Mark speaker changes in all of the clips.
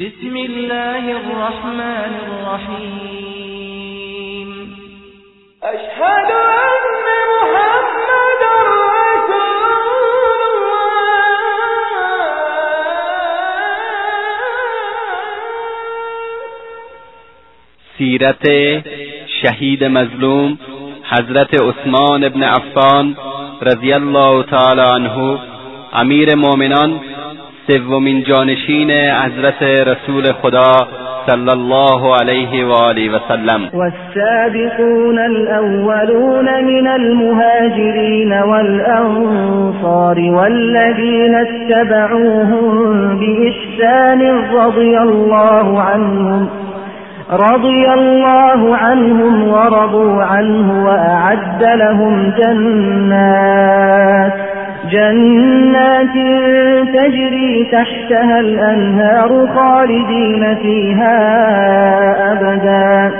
Speaker 1: بسم الله الرحمن الرحيم أشهد أن محمد رسول الله سیرت شهيد مظلوم حضرت عثمان بن عفان رضی الله تعالی عنه امیر مؤمنان سومین جانشین حضرت رسول خدا صلی الله علیه و آله و سلم والسابقون الاولون من المهاجرين والانصار والذين اتبعوهم بإحسان رضي الله عنهم رضي الله عنهم ورضوا عنه وأعد لهم جنات جنات تجري تحتها الأنهار خالدين فيها أبدا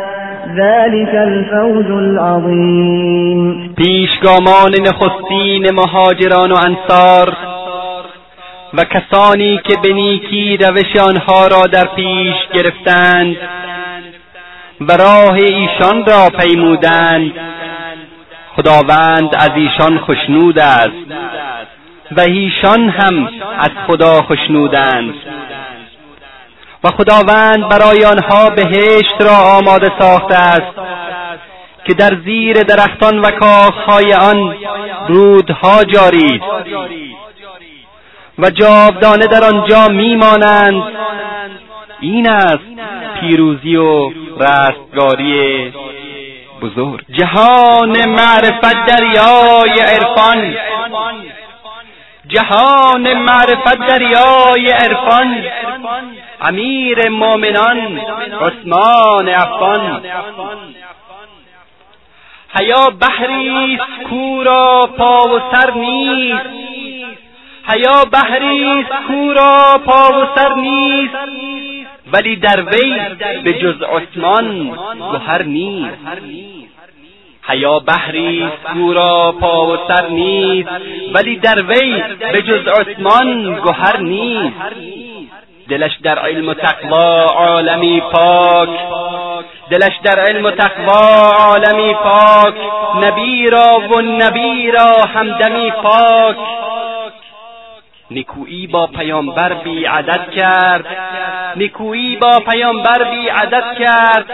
Speaker 1: ذلك الفوز
Speaker 2: العظيم پیشگامان نخستین مهاجران و انصار و کسانی که به نیکی روش آنها را در پیش گرفتند و راه ایشان را پیمودند خداوند از ایشان خوشنود است و هیشان هم از خدا خشنودند و خداوند برای آنها بهشت را آماده ساخته است که در زیر درختان و کاخهای آن رودها جاری و جاودانه در آنجا میمانند این است پیروزی و رستگاری بزرگ جهان معرفت دریای عرفان جهان معرفت دریای عرفان امیر مؤمنان عثمان عفان حیا بحری کو را پا و سر نیست حیا بحری کو پا و سر نیست ولی در وی به جز عثمان گوهر نیست حیا بحری او را پا و سر نیست ولی در وی به جز عثمان گهر نیست دلش در علم و تقوا عالمی پاک دلش در علم و تقوا عالمی پاک نبی را و نبی را همدمی پاک نیکویی با پیامبر بی عدد کرد نیکویی با پیامبر بی عدد کرد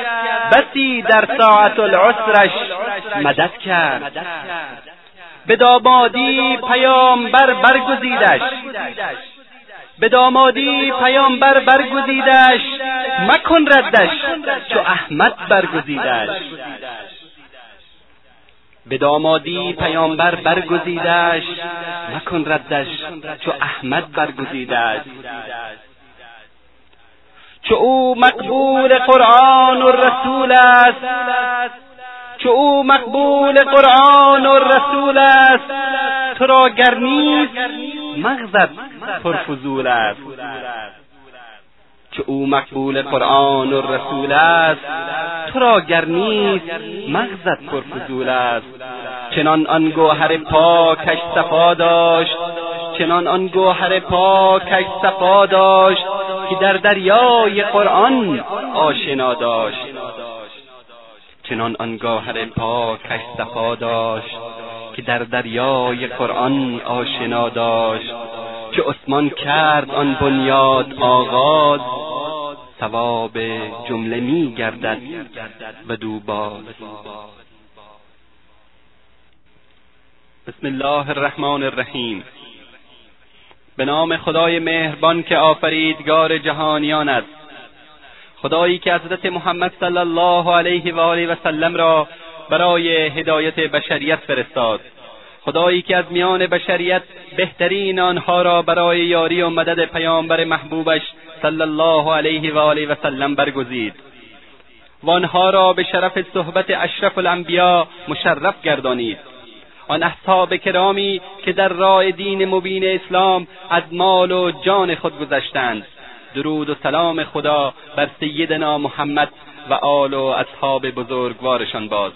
Speaker 2: بسی در ساعت العسرش مدد کرد به دامادی پیامبر برگزیدش به دامادی پیامبر برگزیدش مکن ردش چو احمد برگزیدش به دامادی پیامبر برگزیدش مکن ردش چو احمد برگزیدش چو او مقبول قرآن و رسول است چو او مقبول قرآن و رسول است تو را گر نیست مغزت پرفضول است که او مقبول قرآن و رسول است تو را گر نیست مغزت پرفضول است چنان آن گوهر پاکش صفا داشت چنان آن گوهر پاکش صفا داشت که در دریای قرآن آشنا داشت چنان آن گوهر پاکش صفا داشت که در دریای قرآن آشنا داشت که عثمان کرد آن بنیاد آغاز ثواب جمله می گردد و بسم الله الرحمن الرحیم به نام خدای مهربان که آفریدگار جهانیان است خدایی که حضرت محمد صلی الله علیه و آله و سلم را برای هدایت بشریت فرستاد خدایی که از میان بشریت بهترین آنها را برای یاری و مدد پیامبر محبوبش صلی الله علیه و آله و سلم برگزید و آنها را به شرف صحبت اشرف الانبیا مشرف گردانید آن اصحاب کرامی که در راه دین مبین اسلام از مال و جان خود گذشتند درود و سلام خدا بر سیدنا محمد و آل و اصحاب بزرگوارشان باد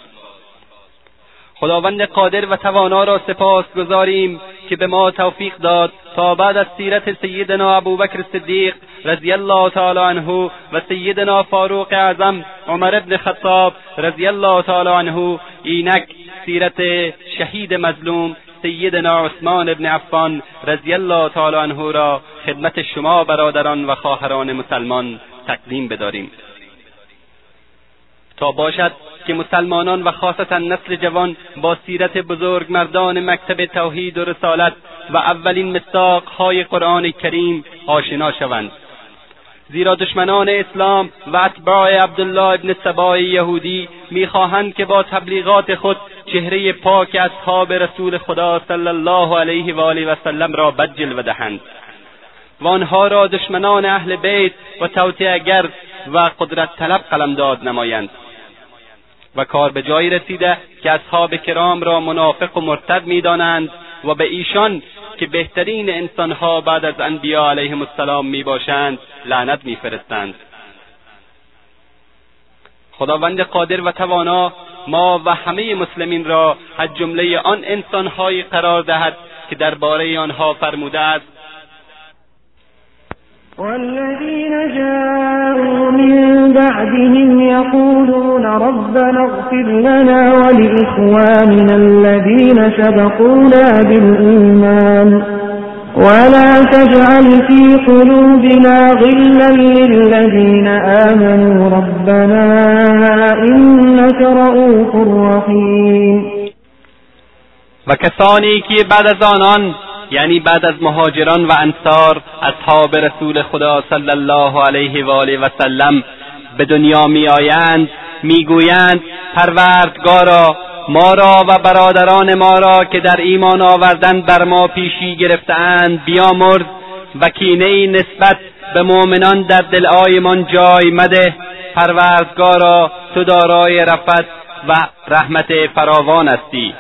Speaker 2: خداوند قادر و توانا را سپاس گذاریم که به ما توفیق داد تا بعد از سیرت سیدنا ابوبکر صدیق رضی الله تعالی عنه و سیدنا فاروق اعظم عمر ابن خطاب رضی الله تعالی عنه اینک سیرت شهید مظلوم سیدنا عثمان ابن عفان رضی الله تعالی عنه را خدمت شما برادران و خواهران مسلمان تقدیم بداریم تا باشد که مسلمانان و خاصتا نسل جوان با سیرت بزرگ مردان مکتب توحید و رسالت و اولین مصداقهای قرآن کریم آشنا شوند زیرا دشمنان اسلام و اتباع عبدالله ابن سبای یهودی میخواهند که با تبلیغات خود چهره پاک اصحاب رسول خدا صلی الله علیه و آله و سلم را بدجل جلوه دهند و آنها را دشمنان اهل بیت و گرد و قدرت طلب قلمداد نمایند و کار به جایی رسیده که اصحاب کرام را منافق و مرتد میدانند و به ایشان که بهترین انسانها بعد از انبیا علیهم السلام باشند لعنت میفرستند خداوند قادر و توانا ما و همه مسلمین را از جمله آن انسانهایی قرار دهد که درباره آنها فرموده
Speaker 1: است والذين جاءوا من بعدهم يقولون ربنا اغفر لنا ولإخواننا الذين سبقونا بالإيمان ولا تجعل في قلوبنا غلا للذين آمنوا ربنا إنك رؤوف رحيم
Speaker 2: و کسانی که بعد از آنان یعنی بعد از مهاجران و انصار اصحاب رسول خدا صلی الله علیه و آله و سلم به دنیا میآیند میگویند پروردگارا ما را و برادران ما را که در ایمان آوردن بر ما پیشی گرفتهاند بیامرز و کینه نسبت به مؤمنان در آیمان جای مده پروردگارا تو دارای رفت و رحمت فراوان هستی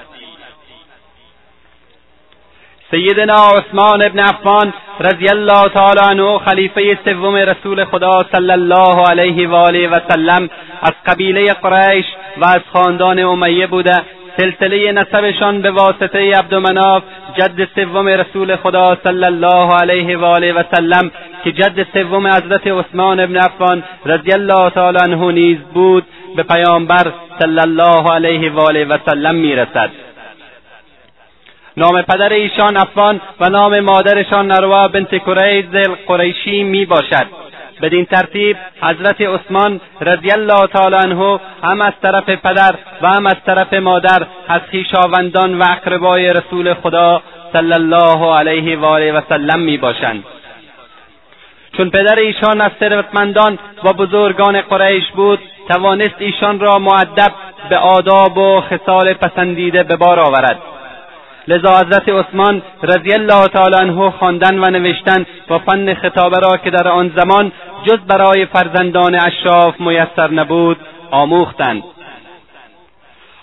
Speaker 2: سیدنا عثمان ابن عفان رضی الله تعالی عنه خلیفه سوم رسول خدا صلی الله علیه و آله و سلم از قبیله قریش و از خاندان امیه بوده سلسله نسبشان به واسطه عبدمناف جد سوم رسول خدا صلی الله علیه و آله و سلم که جد سوم حضرت عثمان ابن عفان رضی الله تعالی عنه نیز بود به پیامبر صلی الله علیه و آله و سلم میرسد نام پدر ایشان افان و نام مادرشان نروا بنت کریز قریشی می باشد بدین ترتیب حضرت عثمان رضی الله تعالی عنه هم از طرف پدر و هم از طرف مادر از خویشاوندان و اقربای رسول خدا صلی الله علیه و آله و سلم می باشند چون پدر ایشان از ثروتمندان و بزرگان قریش بود توانست ایشان را معدب به آداب و خصال پسندیده به بار آورد لذا حضرت عثمان رضی الله تعالی عنه خواندن و نوشتن و فن خطابه را که در آن زمان جز برای فرزندان اشراف میسر نبود آموختند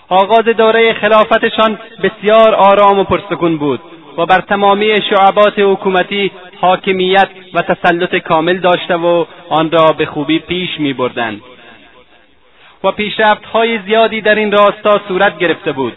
Speaker 2: آغاز دوره خلافتشان بسیار آرام و پرسکون بود و بر تمامی شعبات حکومتی حاکمیت و تسلط کامل داشته و آن را به خوبی پیش می و پیشرفتهای زیادی در این راستا صورت گرفته بود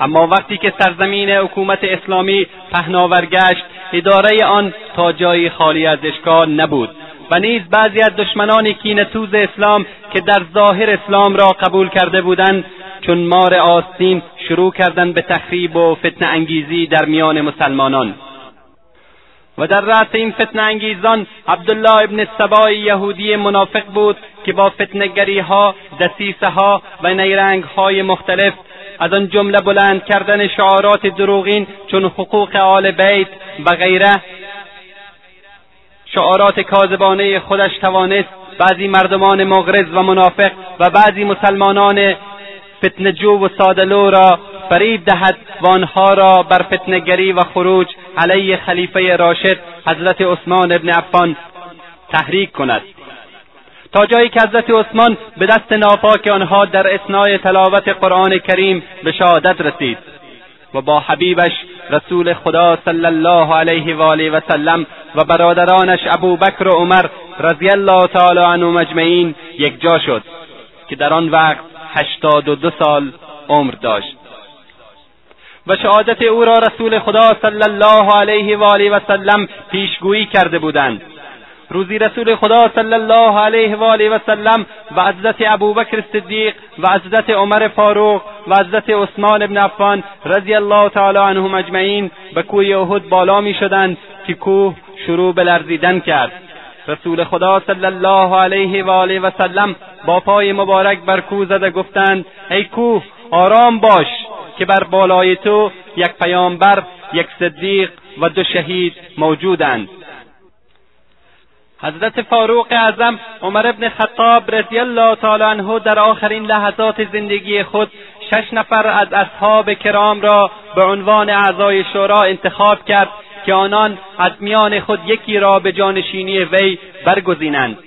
Speaker 2: اما وقتی که سرزمین حکومت اسلامی پهناور گشت اداره آن تا جایی خالی از اشکال نبود و نیز بعضی از دشمنان توز اسلام که در ظاهر اسلام را قبول کرده بودند چون مار آستین شروع کردند به تخریب و فتنه انگیزی در میان مسلمانان و در رأس این فتنه انگیزان عبدالله ابن سبای یهودی منافق بود که با فتنهگری ها دسیسه ها و نیرنگ های مختلف از آن جمله بلند کردن شعارات دروغین چون حقوق آل بیت و غیره شعارات کاذبانه خودش توانست بعضی مردمان مغرض و منافق و بعضی مسلمانان فتنجو و سادلو را فریب دهد و آنها را بر فتنهگری و خروج علیه خلیفه راشد حضرت عثمان ابن عفان تحریک کند تا جایی که حضرت عثمان به دست ناپاک آنها در اثنای تلاوت قرآن کریم به شهادت رسید و با حبیبش رسول خدا صلی الله علیه و و سلم و برادرانش ابوبکر و عمر رضی الله تعالی عنهم اجمعین یک جا شد که در آن وقت هشتاد و دو سال عمر داشت و شهادت او را رسول خدا صلی الله علیه و آله و سلم پیشگویی کرده بودند روزی رسول خدا صلی الله علیه و آله و سلم و حضرت ابوبکر صدیق و حضرت عمر فاروق و حضرت عثمان ابن عفان رضی الله تعالی عنهم اجمعین به کوه احد بالا می شدند که کوه شروع به لرزیدن کرد رسول خدا صلی الله علیه و آله و سلم با پای مبارک بر کوه زده گفتند ای کوه آرام باش که بر بالای تو یک پیامبر یک صدیق و دو شهید موجودند حضرت فاروق اعظم عمر ابن خطاب رضی الله تعالی عنه در آخرین لحظات زندگی خود شش نفر از اصحاب کرام را به عنوان اعضای شورا انتخاب کرد که آنان از میان خود یکی را به جانشینی وی برگزینند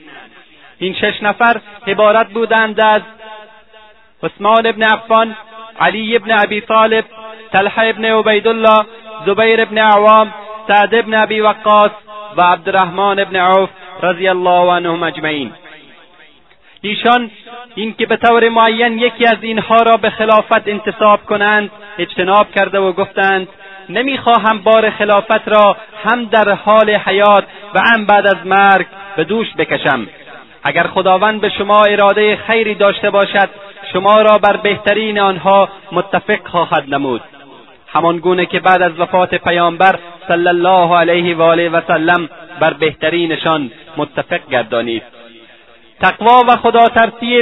Speaker 2: این شش نفر عبارت بودند از عثمان ابن عفان علی ابن ابی طالب طلحه ابن عبیدالله زبیر ابن عوام سعد ابن ابی وقاص و عبدالرحمن ابن عوف رضی الله عنهم اجمعین ایشان اینکه به طور معین یکی از اینها را به خلافت انتصاب کنند اجتناب کرده و گفتند نمیخواهم بار خلافت را هم در حال حیات و هم بعد از مرگ به دوش بکشم اگر خداوند به شما اراده خیری داشته باشد شما را بر بهترین آنها متفق خواهد نمود همان گونه که بعد از وفات پیامبر صلی الله علیه و آله و سلم بر بهترینشان متفق گردانید تقوا و خدا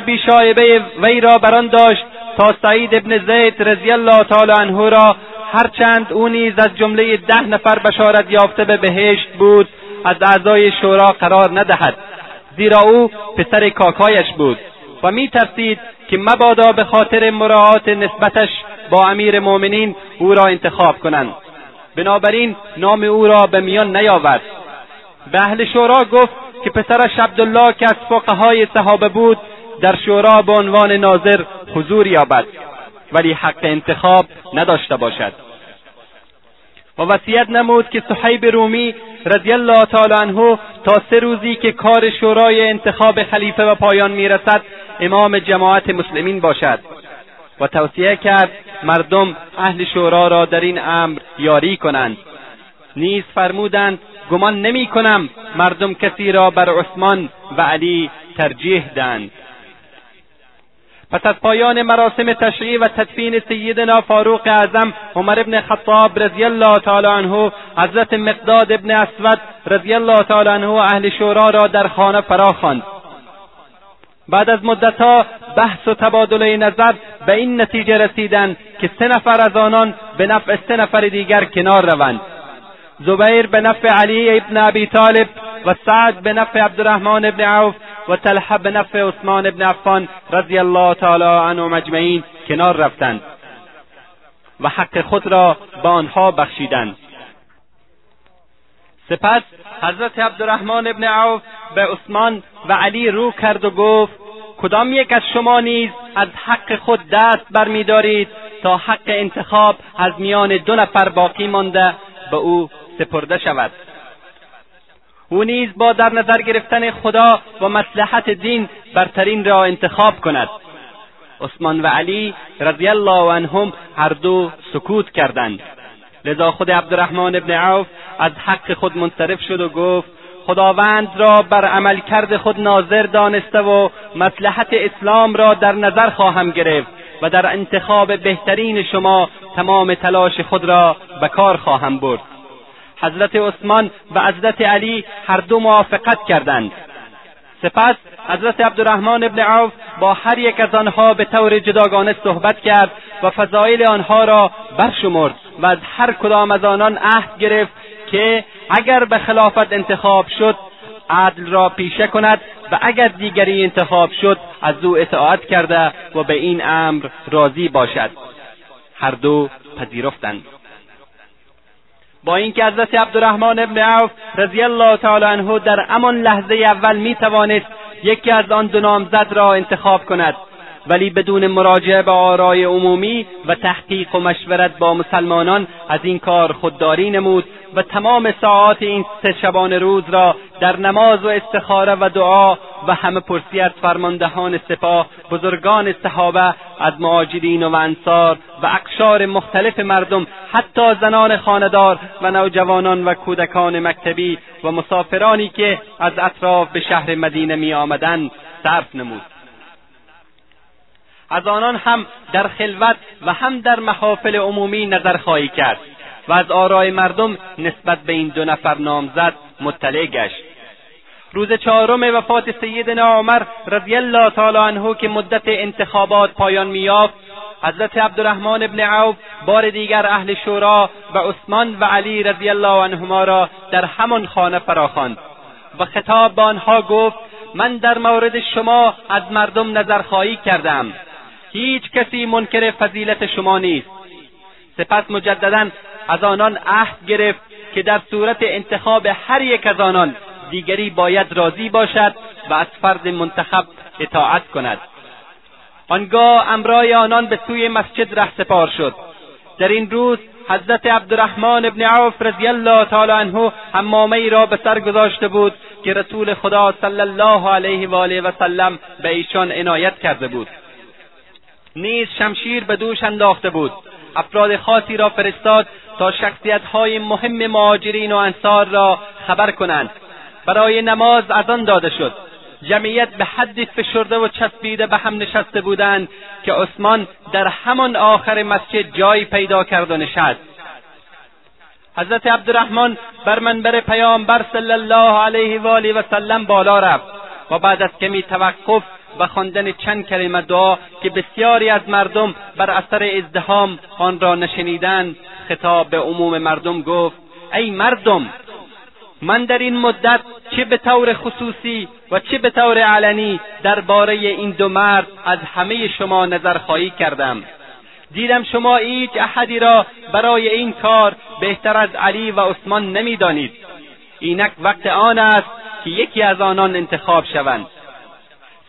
Speaker 2: بی شایبه وی را بران داشت تا سعید ابن زید رضی الله تعالی عنه را هرچند او نیز از جمله ده نفر بشارت یافته به بهشت بود از اعضای شورا قرار ندهد زیرا او پسر کاکایش بود و می که مبادا به خاطر مراعات نسبتش با امیر مؤمنین او را انتخاب کنند بنابراین نام او را به میان نیاورد به اهل شورا گفت که پسرش عبدالله که از فقهای صحابه بود در شورا به عنوان ناظر حضور یابد ولی حق انتخاب نداشته باشد و وصیت نمود که صحیب رومی رضی الله تعالی عنه تا سه روزی که کار شورای انتخاب خلیفه و پایان میرسد امام جماعت مسلمین باشد و توصیه کرد مردم اهل شورا را در این امر یاری کنند نیز فرمودند گمان نمی مردم کسی را بر عثمان و علی ترجیح دهند پس از پایان مراسم تشییع و تدفین سیدنا فاروق اعظم عمر ابن خطاب رضی الله تعالی عنه حضرت مقداد ابن اسود رضی الله تعالی عنه اهل شورا را در خانه فرا خواند بعد از مدتها بحث و تبادل نظر به این نتیجه رسیدند که سه نفر از آنان به نفع سه نفر دیگر کنار روند به نفع علی ابن ابی طالب و سعد نفع عبد الرحمن ابن عوف و طلحه به نفع عثمان ابن عفان رضی الله تعالی عنهم اجمعین کنار رفتند و حق خود را به آنها بخشیدند سپس حضرت عبدالرحمن ابن عوف به عثمان و علی رو کرد و گفت کدام یک از شما نیز از حق خود دست برمیدارید تا حق انتخاب از میان دو نفر باقی مانده به او سپرده شود او نیز با در نظر گرفتن خدا و مصلحت دین برترین را انتخاب کند عثمان و علی رضی الله عنهم هر دو سکوت کردند لذا خود عبدالرحمن ابن عوف از حق خود منصرف شد و گفت خداوند را بر عملکرد خود ناظر دانسته و مصلحت اسلام را در نظر خواهم گرفت و در انتخاب بهترین شما تمام تلاش خود را به کار خواهم برد حضرت عثمان و حضرت علی هر دو موافقت کردند سپس حضرت عبدالرحمن ابن عوف با هر یک از آنها به طور جداگانه صحبت کرد و فضایل آنها را برشمرد و از هر کدام از آنان عهد گرفت که اگر به خلافت انتخاب شد عدل را پیشه کند و اگر دیگری انتخاب شد از او اطاعت کرده و به این امر راضی باشد هر دو پذیرفتند با اینکه حضرت عبدالرحمن ابن عوف رضی الله تعالی عنه در همان لحظه اول میتوانست یکی از آن دو نامزد را انتخاب کند ولی بدون مراجعه به آرای عمومی و تحقیق و مشورت با مسلمانان از این کار خودداری نمود و تمام ساعات این سه شبان روز را در نماز و استخاره و دعا و همه پرسی از فرماندهان سپاه بزرگان صحابه از مهاجرین و انصار و اقشار مختلف مردم حتی زنان خاندار و نوجوانان و کودکان مکتبی و مسافرانی که از اطراف به شهر مدینه می آمدن صرف نمود از آنان هم در خلوت و هم در محافل عمومی نظر خواهی کرد و از آرای مردم نسبت به این دو نفر نامزد مطلع گشت روز چهارم وفات سیدنا عمر رضی الله تعالی عنه که مدت انتخابات پایان مییافت حضرت عبدالرحمن ابن عوف بار دیگر اهل شورا و عثمان و علی رضی الله عنهما را در همان خانه فراخواند و خطاب به آنها گفت من در مورد شما از مردم نظرخواهی کردم هیچ کسی منکر فضیلت شما نیست سپس مجددا از آنان عهد گرفت که در صورت انتخاب هر یک از آنان دیگری باید راضی باشد و از فرد منتخب اطاعت کند آنگاه امرای آنان به سوی مسجد ره شد در این روز حضرت عبدالرحمن ابن عوف رضی الله تعالی عنه حمامه ای را به سر گذاشته بود که رسول خدا صلی الله علیه و آله و سلم به ایشان عنایت کرده بود نیز شمشیر به دوش انداخته بود افراد خاصی را فرستاد تا شخصیتهای مهم مهاجرین و انصار را خبر کنند برای نماز اذان داده شد جمعیت به حدی فشرده و چسبیده به هم نشسته بودند که عثمان در همان آخر مسجد جایی پیدا کرد و نشست حضرت عبدالرحمن بر منبر پیامبر صلی الله علیه و آله و سلم بالا رفت و بعد از کمی توقف و خواندن چند کلمه دعا که بسیاری از مردم بر اثر ازدهام آن را نشنیدند خطاب به عموم مردم گفت ای مردم من در این مدت چه به طور خصوصی و چه به طور علنی درباره این دو مرد از همه شما نظرخواهی کردم دیدم شما هیچ احدی را برای این کار بهتر از علی و عثمان نمیدانید اینک وقت آن است که یکی از آنان انتخاب شوند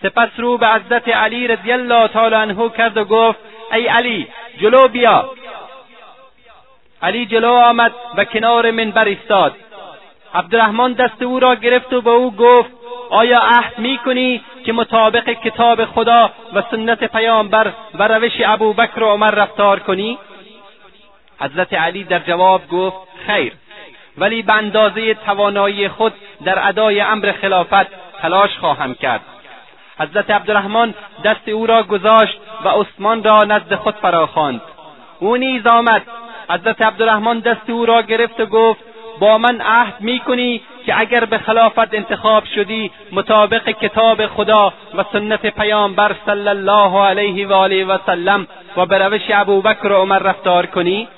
Speaker 2: سپس رو به حضرت علی رضی الله تعالی عنه کرد و گفت ای علی جلو بیا علی جلو آمد و کنار منبر ایستاد عبدالرحمن دست او را گرفت و به او گفت آیا عهد کنی که مطابق کتاب خدا و سنت پیامبر و روش ابوبکر و عمر رفتار کنی حضرت علی در جواب گفت خیر ولی به اندازه توانایی خود در ادای امر خلافت تلاش خواهم کرد حضرت عبدالرحمن دست او را گذاشت و عثمان را نزد خود فراخواند او نیز آمد حضرت عبدالرحمن دست او را گرفت و گفت با من عهد میکنی که اگر به خلافت انتخاب شدی مطابق کتاب خدا و سنت پیامبر صلی الله علیه و آله و سلم و به روش ابوبکر و عمر رفتار کنی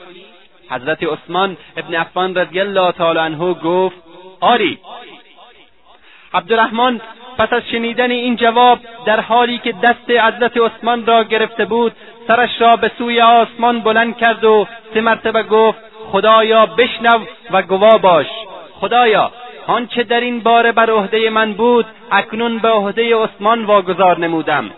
Speaker 2: حضرت عثمان ابن عفان رضی الله تعالی عنه گفت آری عبدالرحمن پس از شنیدن این جواب در حالی که دست عزت عثمان را گرفته بود سرش را به سوی آسمان بلند کرد و سه مرتبه گفت خدایا بشنو و گوا باش خدایا آنچه در این باره بر عهده من بود اکنون به عهده عثمان واگذار نمودم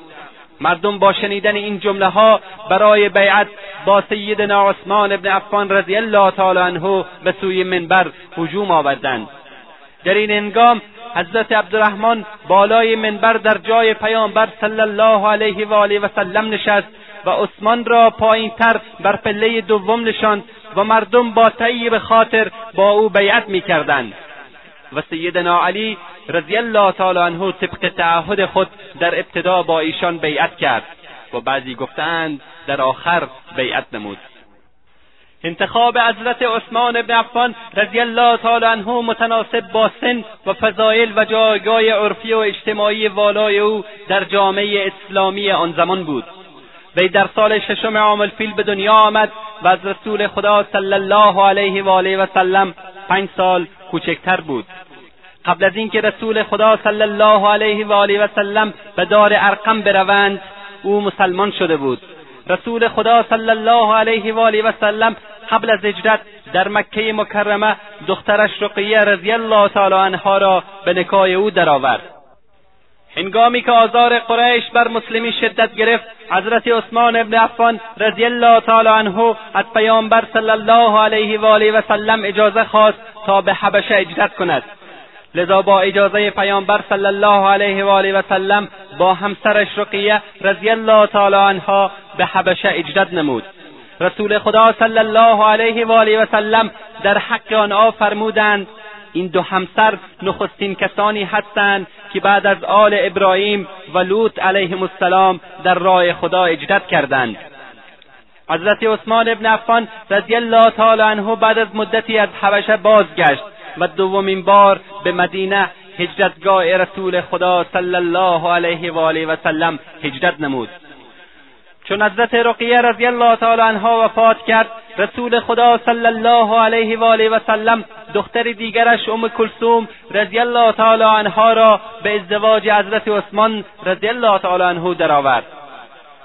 Speaker 2: مردم با شنیدن این جمله ها برای بیعت با سیدنا عثمان ابن عفان رضی الله تعالی عنه به سوی منبر هجوم آوردند در این هنگام حضرت عبدالرحمن بالای منبر در جای پیامبر صلی الله علیه و آله و سلم نشست و عثمان را پایینتر بر پله دوم نشاند و مردم با طیب خاطر با او بیعت میکردند و سیدنا علی رضی الله تعالی عنه طبق تعهد خود در ابتدا با ایشان بیعت کرد و بعضی گفتند در آخر بیعت نمود انتخاب حضرت عثمان بن عفان رضی الله تعالی عنه متناسب با سن و فضایل و جایگاه عرفی و اجتماعی والای او در جامعه اسلامی آن زمان بود وی در سال ششم عام الفیل به دنیا آمد و از رسول خدا صلی الله علیه و آله و سلم پنج سال کوچکتر بود قبل از اینکه رسول خدا صلی الله علیه و آله و سلم به دار ارقم بروند او مسلمان شده بود رسول خدا صلی الله علیه و آله و سلم قبل از هجرت در مکه مکرمه دخترش رقیه رضی الله تعالی عنها را به نکای او درآورد هنگامی که آزار قریش بر مسلمی شدت گرفت حضرت عثمان ابن عفان رضی الله تعالی عنه از پیامبر صلی الله علیه و آله و سلم اجازه خواست تا به حبشه اجرت کند لذا با اجازه پیامبر صلی الله علیه و آله و سلم با همسرش رقیه رضی الله تعالی عنها به حبشه اجدد نمود رسول خدا صلی الله علیه و آله و سلم در حق آنها فرمودند این دو همسر نخستین کسانی هستند که بعد از آل ابراهیم و لوط علیهم السلام در راه خدا اجدد کردند حضرت عثمان ابن عفان رضی الله تعالی عنه بعد از مدتی از حبشه بازگشت و دومین بار به مدینه هجرتگاه رسول خدا صلی الله علیه و آله و هجرت نمود چون حضرت رقیه رضی الله تعالی عنها وفات کرد رسول خدا صلی الله علیه و آله و سلم دختر دیگرش ام کلثوم رضی الله تعالی عنها را به ازدواج حضرت عثمان رضی الله تعالی عنه درآورد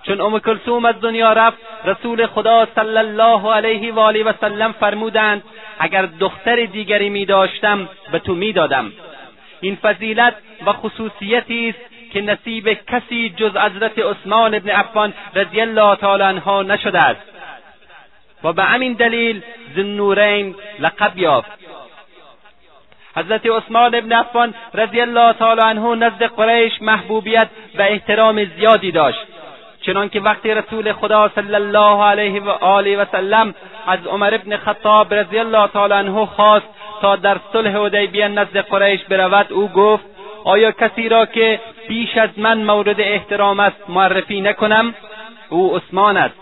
Speaker 2: چون ام کلثوم از دنیا رفت رسول خدا صلی الله علیه و آله و سلم فرمودند اگر دختر دیگری می داشتم به تو می دادم این فضیلت و خصوصیتی است که نصیب کسی جز حضرت عثمان ابن عفان رضی الله تعالی عنها نشده است و به همین دلیل ذنورین لقب یافت حضرت عثمان ابن عفان رضی الله تعالی عنه نزد قریش محبوبیت و احترام زیادی داشت چنانکه وقتی رسول خدا صلی الله علیه و آله و سلم از عمر ابن خطاب رضی الله تعالی عنه خواست تا در صلح حدیبیه نزد قریش برود او گفت آیا کسی را که بیش از من مورد احترام است معرفی نکنم او عثمان است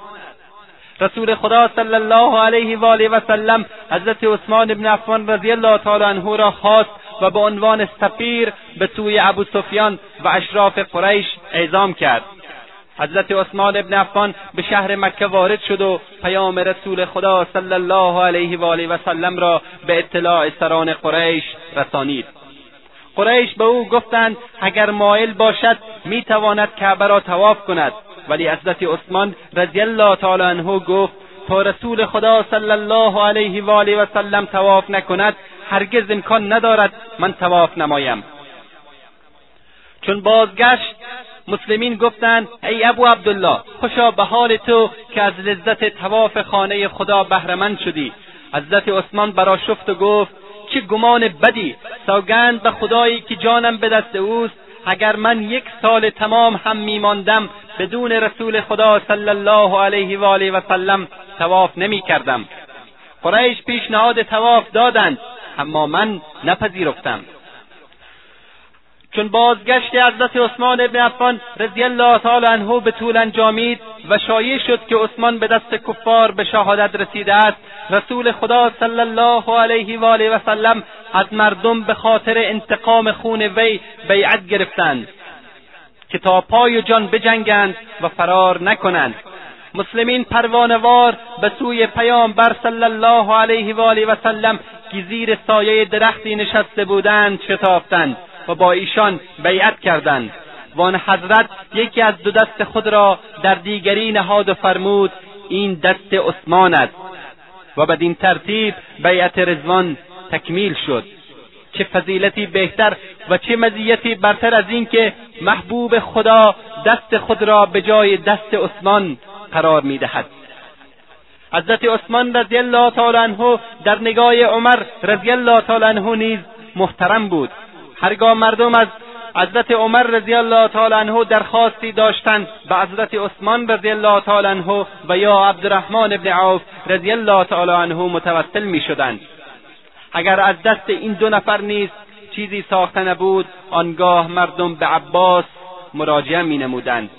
Speaker 2: رسول خدا صلی الله علیه و آله و سلم حضرت عثمان ابن عفان رضی الله تعالی عنه را خواست و به عنوان سفیر به سوی ابو سفیان و اشراف قریش اعزام کرد حضرت عثمان ابن عفان به شهر مکه وارد شد و پیام رسول خدا صلی الله علیه و آله و سلم را به اطلاع سران قریش رسانید قریش به او گفتند اگر مایل باشد میتواند کعبه را تواف کند ولی حضرت عثمان رضی الله تعالی عنه گفت تا رسول خدا صلی الله علیه و آله و سلم تواف نکند هرگز امکان ندارد من تواف نمایم چون بازگشت مسلمین گفتند ای ابو عبدالله خوشا به حال تو که از لذت تواف خانه خدا بهرهمند شدی حضرت عثمان براشفت و گفت چه گمان بدی سوگند به خدایی که جانم به دست اوست اگر من یک سال تمام هم میماندم بدون رسول خدا صلی الله علیه و آله و سلم تواف نمی کردم قریش پیشنهاد تواف دادند اما من نپذیرفتم چون بازگشت حضرت عثمان ابن عفان رضی الله تعالی عنه به طول انجامید و شایع شد که عثمان به دست کفار به شهادت رسیده است رسول خدا صلی الله علیه و آله و سلم از مردم به خاطر انتقام خون وی بیعت گرفتند که تا پای و جان بجنگند و فرار نکنند مسلمین پروانوار به سوی پیامبر صلی الله علیه و آله و سلم که زیر سایه درختی نشسته بودند شتافتند و با ایشان بیعت کردند و آن حضرت یکی از دو دست خود را در دیگری نهاد و فرمود این دست عثمان است و بدین ترتیب بیعت رضوان تکمیل شد چه فضیلتی بهتر و چه مزیتی برتر از اینکه محبوب خدا دست خود را به جای دست عثمان قرار میدهد حضرت عثمان رضی الله تعالی عنه در نگاه عمر رضی الله تعالی عنه نیز محترم بود هرگاه مردم از حضرت عمر رضی الله تعالی عنه درخواستی داشتند به حضرت عثمان رضی الله تعالی عنه و یا عبدالرحمن ابن عوف رضی الله تعالی عنه متوسل می شدند اگر از دست این دو نفر نیز چیزی ساخته نبود آنگاه مردم به عباس مراجعه می نمودند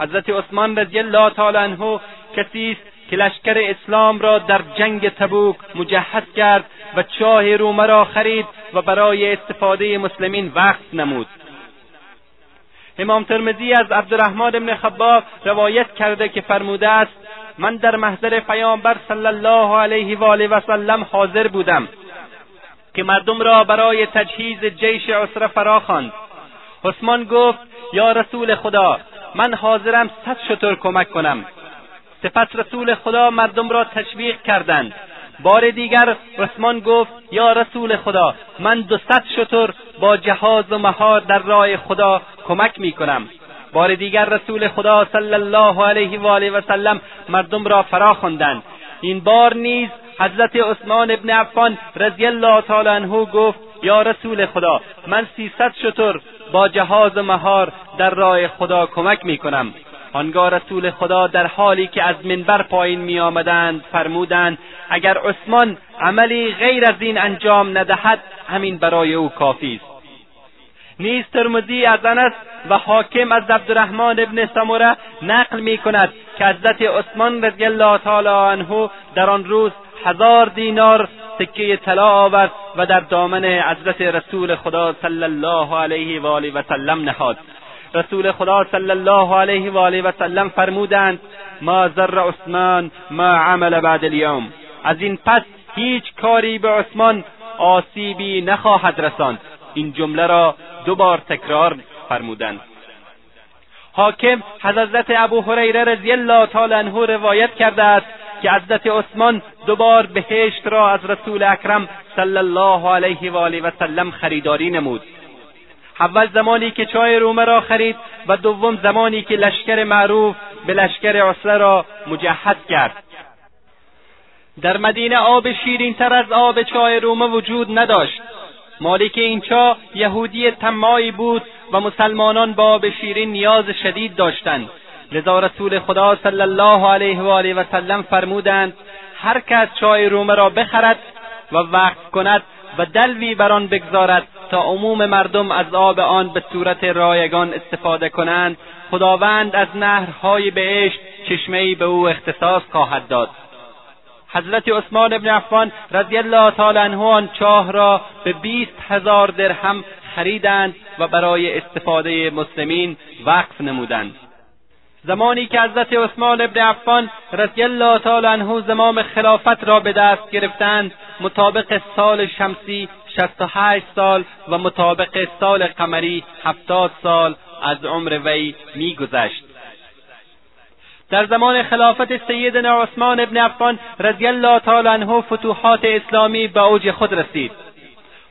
Speaker 2: حضرت عثمان رضی الله تعالی عنه کسی است که لشکر اسلام را در جنگ تبوک مجهز کرد و چاه رومه را خرید و برای استفاده مسلمین وقت نمود امام ترمزی از عبدالرحمن ابن خباب روایت کرده که فرموده است من در محضر پیامبر صلی الله علیه و آله و سلم حاضر بودم که مردم را برای تجهیز جیش عسره فرا خواند عثمان گفت یا رسول خدا من حاضرم صد شتر کمک کنم سپس رسول خدا مردم را تشویق کردند بار دیگر عثمان گفت یا رسول خدا من دوصد شطر با جهاز و مهار در راه خدا کمک می کنم بار دیگر رسول خدا صلی الله علیه و آله و سلم مردم را فرا خواندند این بار نیز حضرت عثمان ابن عفان رضی الله تعالی عنه گفت یا رسول خدا من سیصد شتر با جهاز و مهار در راه خدا کمک می کنم آنگاه رسول خدا در حالی که از منبر پایین می آمدند فرمودند اگر عثمان عملی غیر از این انجام ندهد همین برای او کافی است نیز ترمزی از انس و حاکم از عبدالرحمن ابن سموره نقل می کند که حضرت عثمان رضی الله تعالی عنه در آن روز هزار دینار سکه طلا آورد و در دامن حضرت رسول خدا صلی الله علیه و آله و سلم نهاد رسول خدا صلی الله علیه و آله و سلم فرمودند ما ذر عثمان ما عمل بعد الیوم از این پس هیچ کاری به عثمان آسیبی نخواهد رساند این جمله را دو بار تکرار فرمودند حاکم حضرت ابو هریره رضی الله تعالی عنه روایت کرده است که حضرت عثمان دوبار بهشت را از رسول اکرم صلی الله علیه و آله و سلم خریداری نمود اول زمانی که چای رومه را خرید و دوم زمانی که لشکر معروف به لشکر عسره را مجهد کرد در مدینه آب شیرینتر از آب چای رومه وجود نداشت مالک این چا یهودی تمایی بود و مسلمانان با آب شیرین نیاز شدید داشتند لذا رسول خدا صلی الله علیه و آله و سلم فرمودند هر کس چای رومه را بخرد و وقت کند و دلوی بر آن بگذارد تا عموم مردم از آب آن به صورت رایگان استفاده کنند خداوند از نهرهای بهشت چشمهای به او اختصاص خواهد داد حضرت عثمان ابن عفان رضی الله تعالی عنه آن چاه را به بیست هزار درهم خریدند و برای استفاده مسلمین وقف نمودند زمانی که حضرت عثمان ابن عفان رضی الله تعالی عنه زمام خلافت را به دست گرفتند مطابق سال شمسی 68 سال و مطابق سال قمری 70 سال از عمر وی میگذشت در زمان خلافت سیدنا عثمان ابن عفان رضی الله تعالی عنه فتوحات اسلامی به اوج خود رسید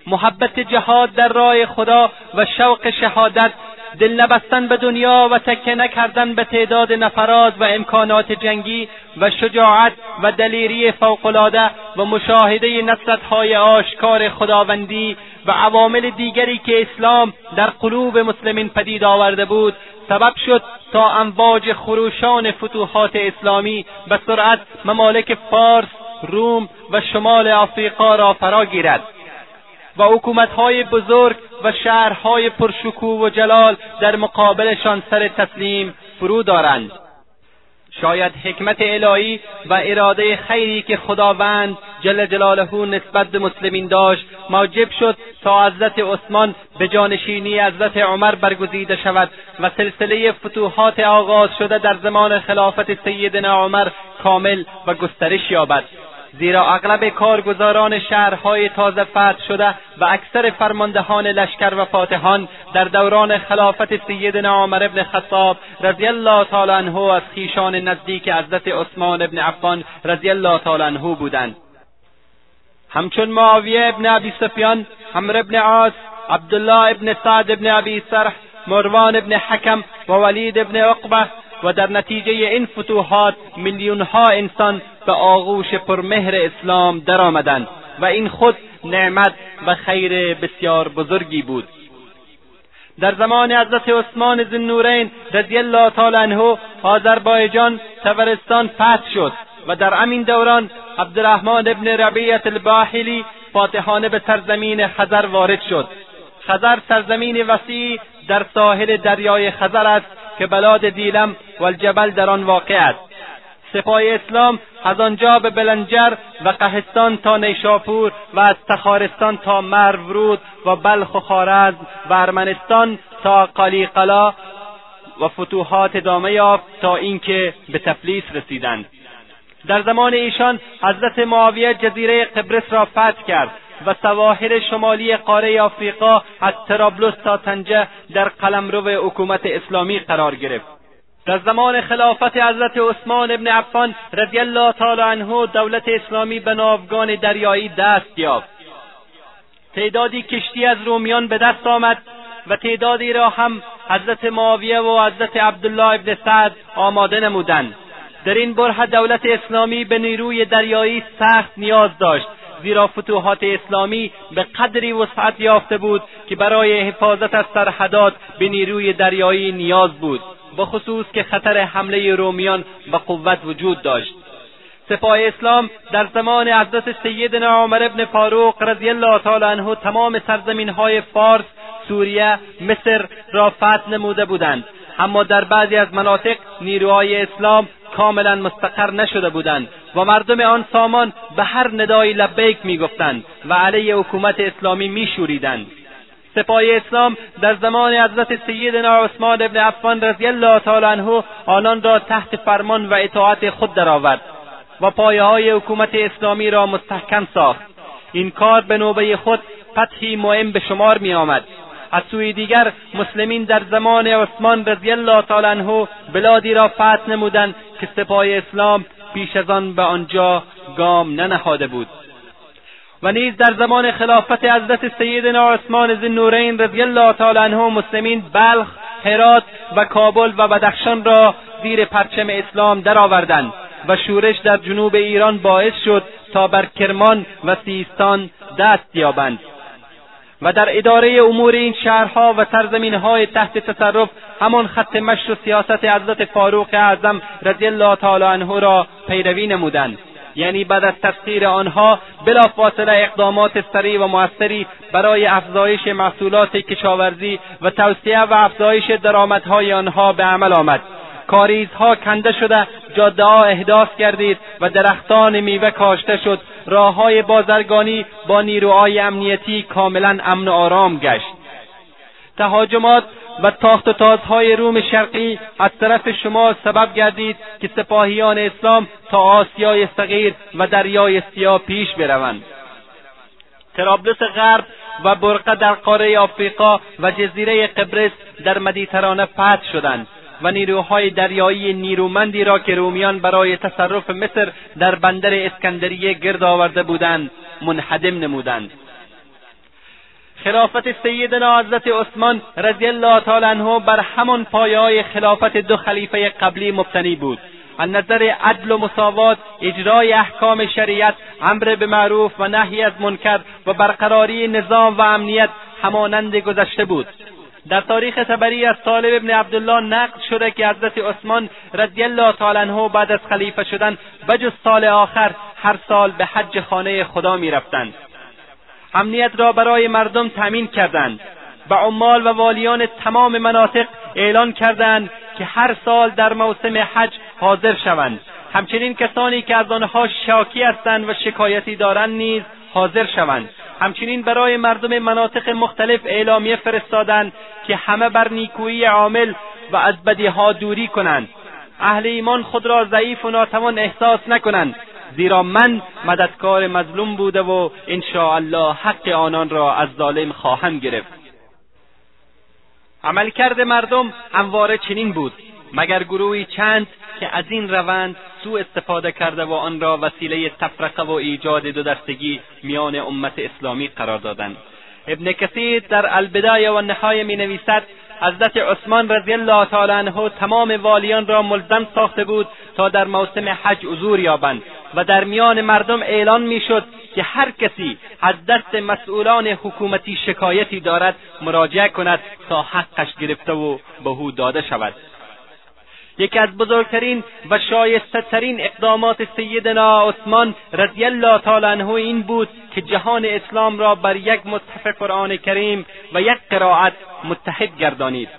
Speaker 2: محبت جهاد در راه خدا و شوق شهادت دل نبستن به دنیا و تکه نکردن به تعداد نفرات و امکانات جنگی و شجاعت و دلیری فوقالعاده و مشاهده نصرتهای آشکار خداوندی و عوامل دیگری که اسلام در قلوب مسلمین پدید آورده بود سبب شد تا امواج خروشان فتوحات اسلامی به سرعت ممالک فارس روم و شمال آفریقا را فرا گیرد و حکومتهای بزرگ و شهرهای پرشکوه و جلال در مقابلشان سر تسلیم فرو دارند شاید حکمت الهی و اراده خیری که خداوند جل جلاله نسبت به مسلمین داشت موجب شد تا حضرت عثمان به جانشینی حضرت عمر برگزیده شود و سلسله فتوحات آغاز شده در زمان خلافت سیدنا عمر کامل و گسترش یابد زیرا اغلب کارگزاران شهرهای تازه فتح شده و اکثر فرماندهان لشکر و فاتحان در دوران خلافت سیدنا عمر ابن خطاب رضی الله تعالی عنه از خیشان نزدیک حضرت عثمان ابن عفان رضی الله تعالی عنه بودند همچون معاویه ابن ابی سفیان حمر ابن عاص عبدالله ابن سعد ابن ابی سرح مروان ابن حکم و ولید ابن عقبه و در نتیجه این فتوحات میلیونها انسان به آغوش پرمهر اسلام درآمدند و این خود نعمت و خیر بسیار بزرگی بود در زمان حضرت عثمان نورین رضی الله تعالی عنه آذربایجان تبرستان فتح شد و در همین دوران عبدالرحمن ابن ربیت الباحلی فاتحانه به سرزمین خزر وارد شد خزر سرزمین وسیعی در ساحل دریای خزر است که بلاد دیلم و الجبل در آن واقع است سپاه اسلام از آنجا به بلنجر و قهستان تا نیشاپور و از تخارستان تا مرورود و بلخ و خارزم و ارمنستان تا قالیقلا و فتوحات ادامه یافت تا اینکه به تفلیس رسیدند در زمان ایشان حضرت معاویه جزیره قبرس را فتح کرد و سواحل شمالی قاره آفریقا از ترابلس تا تنجه در قلمرو حکومت اسلامی قرار گرفت در زمان خلافت حضرت عثمان ابن عفان رضی الله تعالی عنه دولت اسلامی به ناوگان دریایی دست یافت تعدادی کشتی از رومیان به دست آمد و تعدادی را هم حضرت معاویه و حضرت عبدالله ابن سعد آماده نمودند در این بره دولت اسلامی به نیروی دریایی سخت نیاز داشت زیرا فتوحات اسلامی به قدری وسعت یافته بود که برای حفاظت از سرحدات به نیروی دریایی نیاز بود خصوص که خطر حمله رومیان به قوت وجود داشت سپاه اسلام در زمان حضرت سیدنا عمر ابن فاروق رضی الله تعالی عنه تمام سرزمین های فارس سوریه مصر را فتح نموده بودند اما در بعضی از مناطق نیروهای اسلام کاملا مستقر نشده بودند و مردم آن سامان به هر ندای لبیک میگفتند و علیه حکومت اسلامی میشوریدند سپاه اسلام در زمان حضرت سیدنا عثمان ابن عفان رضی الله تعالی عنه آنان را تحت فرمان و اطاعت خود درآورد و پایه های حکومت اسلامی را مستحکم ساخت این کار به نوبه خود فتحی مهم به شمار می آمد از سوی دیگر مسلمین در زمان عثمان رضی الله تعالی عنه بلادی را فتح نمودند که سپاه اسلام پیش از آن به آنجا گام ننهاده بود و نیز در زمان خلافت حضرت سیدنا عثمان نورین رضی الله تعالی عنه مسلمین بلخ هرات و کابل و بدخشان را زیر پرچم اسلام درآوردند و شورش در جنوب ایران باعث شد تا بر کرمان و سیستان دست یابند و در اداره امور این شهرها و سرزمینهای تحت تصرف همان خط مشر و سیاست حضرت فاروق اعظم رضی الله تعالی عنه را پیروی نمودند یعنی بعد از تسخیر آنها بلافاصله اقدامات سریع و موثری برای افزایش محصولات کشاورزی و توسعه و افزایش درآمدهای آنها به عمل آمد کاریزها کنده شده جاده ها احداث گردید و درختان میوه کاشته شد راههای بازرگانی با نیروهای امنیتی کاملا امن و آرام گشت تهاجمات و تاخت و تازهای روم شرقی از طرف شما سبب گردید که سپاهیان اسلام تا آسیای صغیر و دریای سیاه پیش بروند ترابلس غرب و برقه در قاره آفریقا و جزیره قبرس در مدیترانه فتح شدند و نیروهای دریایی نیرومندی را که رومیان برای تصرف مصر در بندر اسکندریه گرد آورده بودند منحدم نمودند خلافت سیدنا حضرت عثمان رضی الله تعالی عنه بر همان پایه خلافت دو خلیفه قبلی مبتنی بود از نظر عدل و مساوات اجرای احکام شریعت امر به معروف و نهی از منکر و برقراری نظام و امنیت همانند گذشته بود در تاریخ تبری از طالب ابن عبدالله نقل شده که حضرت عثمان رضی الله تعالی عنه بعد از خلیفه شدن بجز سال آخر هر سال به حج خانه خدا می رفتند. امنیت را برای مردم تأمین کردند به عمال و والیان تمام مناطق اعلان کردند که هر سال در موسم حج حاضر شوند همچنین کسانی که از آنها شاکی هستند و شکایتی دارند نیز حاضر شوند همچنین برای مردم مناطق مختلف اعلامیه فرستادند که همه بر نیکویی عامل و از بدیها دوری کنند اهل ایمان خود را ضعیف و ناتوان احساس نکنند زیرا من مددکار مظلوم بوده و الله حق آنان را از ظالم خواهم گرفت عملکرد مردم همواره چنین بود مگر گروهی چند که از این روند سوء استفاده کرده و آن را وسیله تفرقه و ایجاد دو دستگی میان امت اسلامی قرار دادند ابن کثیر در البدایه و نهایه می نویسد حضرت عثمان رضی الله تعالی عنه تمام والیان را ملزم ساخته بود تا در موسم حج حضور یابند و در میان مردم اعلان میشد که هر کسی از دست مسئولان حکومتی شکایتی دارد مراجعه کند تا حقش گرفته و به او داده شود یکی از بزرگترین و شایستهترین اقدامات سیدنا عثمان رضی الله تعالی عنه این بود که جهان اسلام را بر یک مصحف قرآن کریم و یک قرائت متحد گردانید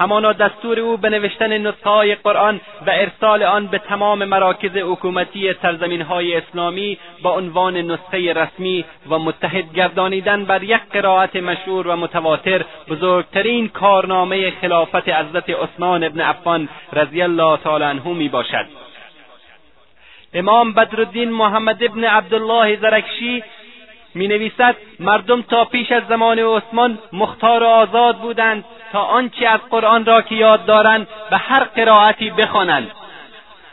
Speaker 2: همانا دستور او به نوشتن نسخه قرآن و ارسال آن به تمام مراکز حکومتی سرزمین های اسلامی با عنوان نسخه رسمی و متحد گردانیدن بر یک قرائت مشهور و متواتر بزرگترین کارنامه خلافت حضرت عثمان ابن عفان رضی الله تعالی عنه می باشد امام بدرالدین محمد ابن عبدالله زرکشی می نویسد مردم تا پیش از زمان عثمان مختار و آزاد بودند تا آنچه از قرآن را که یاد دارند به هر قرائتی بخوانند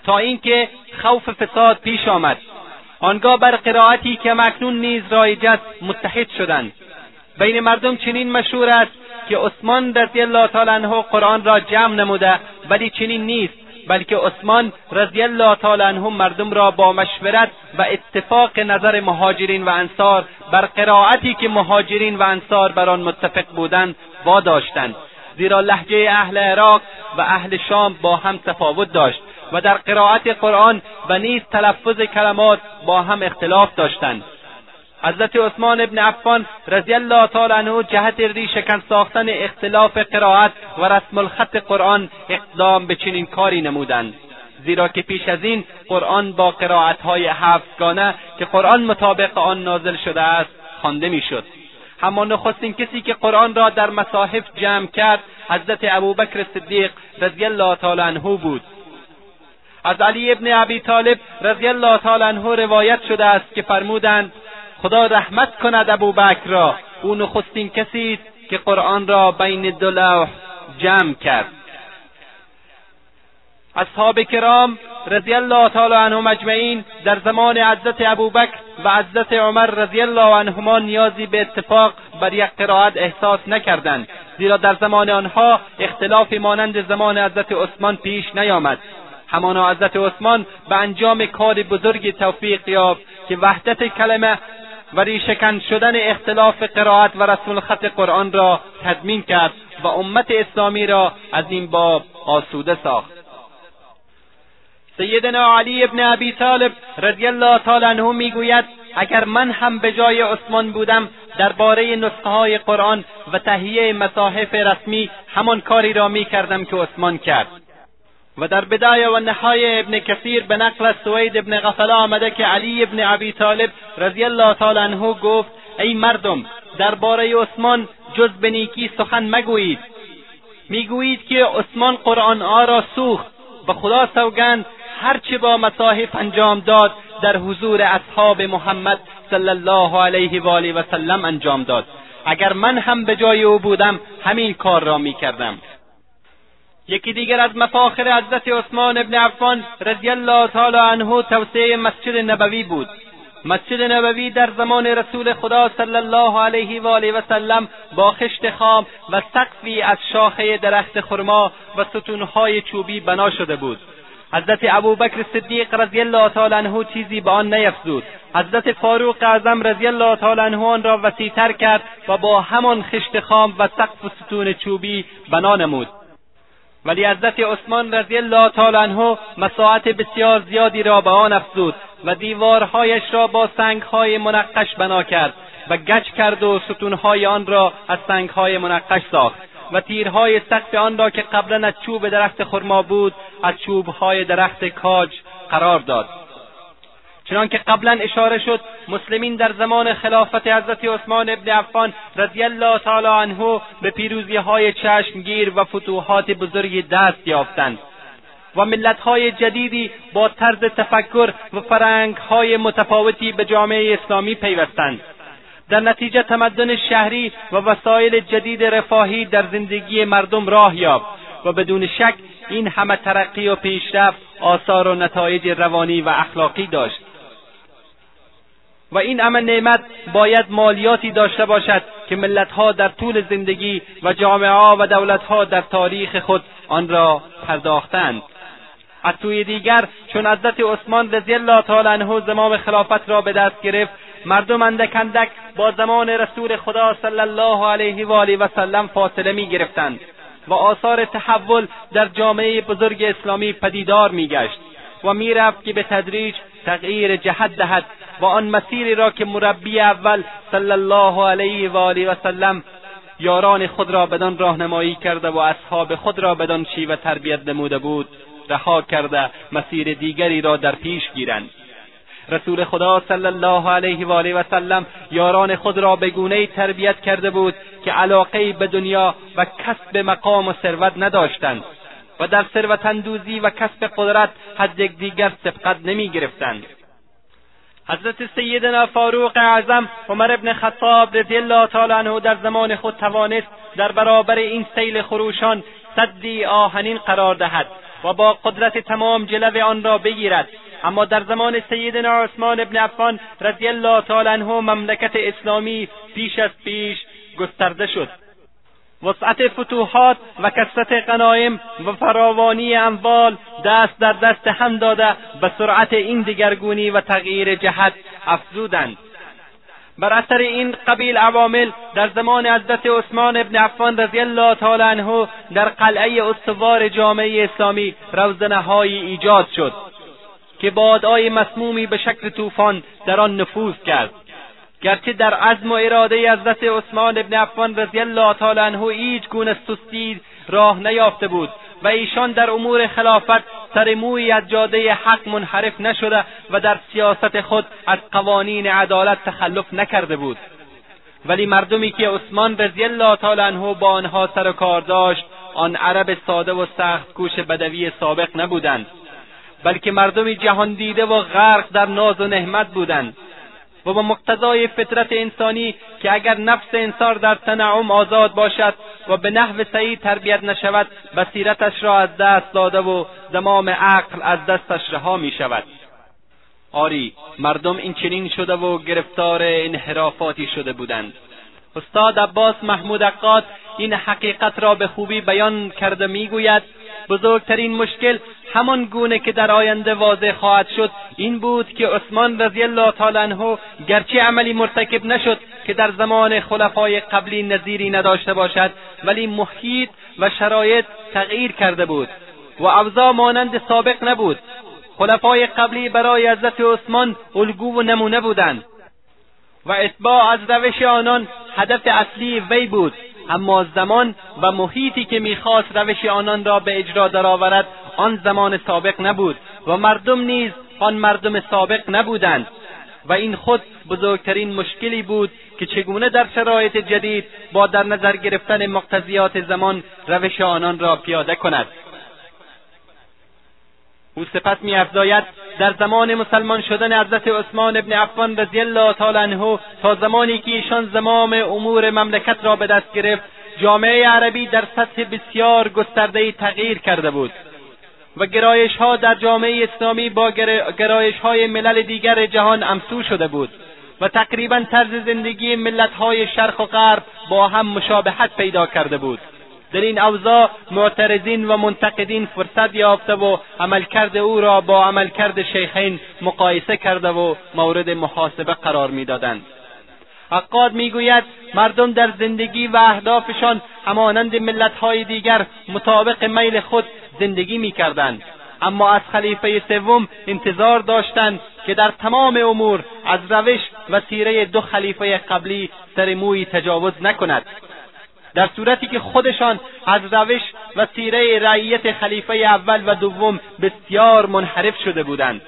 Speaker 2: تا اینکه خوف فساد پیش آمد آنگاه بر قرائتی که مکنون نیز رایج است متحد شدند بین مردم چنین مشهور است که عثمان رضی الله تعالی عنه قرآن را جمع نموده ولی چنین نیست بلکه عثمان رضی الله تعالی عنهم مردم را با مشورت و اتفاق نظر مهاجرین و انصار بر قرائتی که مهاجرین و انصار بر آن متفق بودند واداشتند زیرا لحجه اهل عراق و اهل شام با هم تفاوت داشت و در قرائت قرآن و نیز تلفظ کلمات با هم اختلاف داشتند حضرت عثمان ابن عفان رضی الله تعالی عنه جهت ریشکن ساختن اختلاف قرائت و رسم الخط قرآن اقدام به چنین کاری نمودند زیرا که پیش از این قرآن با های هفتگانه که قرآن مطابق آن نازل شده است خوانده میشد اما نخستین کسی که قرآن را در مصاحف جمع کرد حضرت ابوبکر صدیق رضی الله تعالی عنه بود از علی ابن ابی طالب رضی الله تعالی عنه روایت شده است که فرمودند خدا رحمت کند ابوبکر را او نخستین کسی که قرآن را بین دو لوح جمع کرد اصحاب کرام رضی الله تعالی عنهم اجمعین در زمان عزت ابوبکر و عزت عمر رضی الله عنهما نیازی به اتفاق بر یک قرائت احساس نکردند زیرا در زمان آنها اختلافی مانند زمان عزت عثمان پیش نیامد همانا عزت عثمان به انجام کار بزرگی توفیق یافت که وحدت کلمه و ریشهکن شدن اختلاف قرائت و رسم الخط قرآن را تضمین کرد و امت اسلامی را از این باب آسوده ساخت سیدنا علی ابن ابی طالب رضی الله تعالی عنه میگوید اگر من هم به جای عثمان بودم درباره نسخه های قرآن و تهیه مصاحف رسمی همان کاری را میکردم که عثمان کرد و در بدایه و نهای ابن کثیر به نقل از سوید ابن غفله آمده که علی ابن ابی طالب رضی الله تعالی عنه گفت ای مردم درباره عثمان جز به نیکی سخن مگویید میگویید که عثمان قرآنها را سوخت به خدا سوگند هرچه با مصاحف انجام داد در حضور اصحاب محمد صلی الله علیه و آله و سلم انجام داد اگر من هم به جای او بودم همین کار را میکردم یکی دیگر از مفاخر حضرت عثمان ابن عفان رضی الله تعالی عنه توسعه مسجد نبوی بود مسجد نبوی در زمان رسول خدا صلی الله علیه و آله و سلم با خشت خام و سقفی از شاخه درخت خرما و ستونهای چوبی بنا شده بود حضرت ابوبکر صدیق رضی الله تعالی عنه چیزی به آن نیفزود حضرت فاروق اعظم رضی الله تعالی عنه آن را وسیعتر کرد و با همان خشت خام و سقف و ستون چوبی بنا نمود ولی حضرت عثمان رضی الله تعالی عنه مساعت بسیار زیادی را به آن افزود و دیوارهایش را با سنگهای منقش بنا کرد و گچ کرد و ستونهای آن را از سنگهای منقش ساخت و تیرهای سقف آن را که قبلا از چوب درخت خرما بود از چوبهای درخت کاج قرار داد چنانکه قبلا اشاره شد مسلمین در زمان خلافت حضرت عثمان ابن عفان رضی الله تعالی عنه به پیروزیهای چشمگیر و فتوحات بزرگی دست یافتند و ملتهای جدیدی با طرز تفکر و های متفاوتی به جامعه اسلامی پیوستند در نتیجه تمدن شهری و وسایل جدید رفاهی در زندگی مردم راه یافت و بدون شک این همه ترقی و پیشرفت آثار و نتایج روانی و اخلاقی داشت و این امن نعمت باید مالیاتی داشته باشد که ملتها در طول زندگی و جامعه و دولتها در تاریخ خود آن را پرداختند از سوی دیگر چون حضرت عثمان رضی الله تعالی عنه زمام خلافت را به دست گرفت مردم اندک اندک با زمان رسول خدا صلی الله علیه و آله و سلم فاصله می گرفتند و آثار تحول در جامعه بزرگ اسلامی پدیدار می گشت و میرفت که به تدریج تغییر جهت دهد و آن مسیری را که مربی اول صلی الله علیه و آله و سلم یاران خود را بدان راهنمایی کرده و اصحاب خود را بدان شیوه تربیت نموده بود رها کرده مسیر دیگری را در پیش گیرند رسول خدا صلی الله علیه و آله و سلم یاران خود را به گونه تربیت کرده بود که علاقه به دنیا و کسب مقام و ثروت نداشتند و در اندوزی و کسب قدرت از دیگر سبقت نمی گرفتند حضرت سیدنا فاروق اعظم عمر ابن خطاب رضی الله تعالی عنه در زمان خود توانست در برابر این سیل خروشان صدی آهنین قرار دهد و با قدرت تمام جلو آن را بگیرد اما در زمان سیدنا عثمان ابن عفان رضی الله تعالی عنه مملکت اسلامی پیش از پیش گسترده شد وسعت فتوحات و کثرت غنایم و فراوانی اموال دست در دست هم داده به سرعت این دیگرگونی و تغییر جهت افزودند بر اثر این قبیل عوامل در زمان حضرت عثمان ابن عفان رضی الله تعالی عنه در قلعه استوار جامعه اسلامی روزنههایی ایجاد شد که بادهای مسمومی به شکل طوفان در آن نفوذ کرد گرچه در عزم و اراده حضرت عثمان ابن عفان رضی الله تعالی عنه هیچ گونه سستی راه نیافته بود و ایشان در امور خلافت سر مویی از جاده حق منحرف نشده و در سیاست خود از قوانین عدالت تخلف نکرده بود ولی مردمی که عثمان رضی الله تعالی عنه با آنها سر و کار داشت آن عرب ساده و سخت کوش بدوی سابق نبودند بلکه مردمی جهان دیده و غرق در ناز و نهمت بودند و به مقتضای فطرت انسانی که اگر نفس انسان در تنعم آزاد باشد و به نحو صحیح تربیت نشود بصیرتش را از دست داده و زمام عقل از دستش رها می شود آری مردم این چنین شده و گرفتار انحرافاتی شده بودند استاد عباس محمود عقاد این حقیقت را به خوبی بیان کرده میگوید بزرگترین مشکل همان گونه که در آینده واضح خواهد شد این بود که عثمان رضی الله تعالی عنه گرچه عملی مرتکب نشد که در زمان خلفای قبلی نظیری نداشته باشد ولی محیط و شرایط تغییر کرده بود و اوضاع مانند سابق نبود خلفای قبلی برای حضرت عثمان الگو و نمونه بودند و اتباع از روش آنان هدف اصلی وی بود اما زمان و محیطی که میخواست روش آنان را به اجرا درآورد آن زمان سابق نبود و مردم نیز آن مردم سابق نبودند و این خود بزرگترین مشکلی بود که چگونه در شرایط جدید با در نظر گرفتن مقتضیات زمان روش آنان را پیاده کند او سپس میافزاید در زمان مسلمان شدن حضرت عثمان ابن عفان رضی الله تعالی عنه تا زمانی که ایشان زمام امور مملکت را به دست گرفت جامعه عربی در سطح بسیار گسترده تغییر کرده بود و گرایش ها در جامعه اسلامی با گرایش های ملل دیگر جهان امسو شده بود و تقریبا طرز زندگی ملت های شرق و غرب با هم مشابهت پیدا کرده بود در این اوضاع معترضین و منتقدین فرصت یافته و عملکرد او را با عملکرد شیخین مقایسه کرده و مورد محاسبه قرار میدادند عقاد میگوید مردم در زندگی و اهدافشان همانند ملتهای دیگر مطابق میل خود زندگی میکردند اما از خلیفه سوم انتظار داشتند که در تمام امور از روش و سیره دو خلیفه قبلی سر موی تجاوز نکند در صورتی که خودشان از روش و سیره رعیت خلیفه اول و دوم بسیار منحرف شده بودند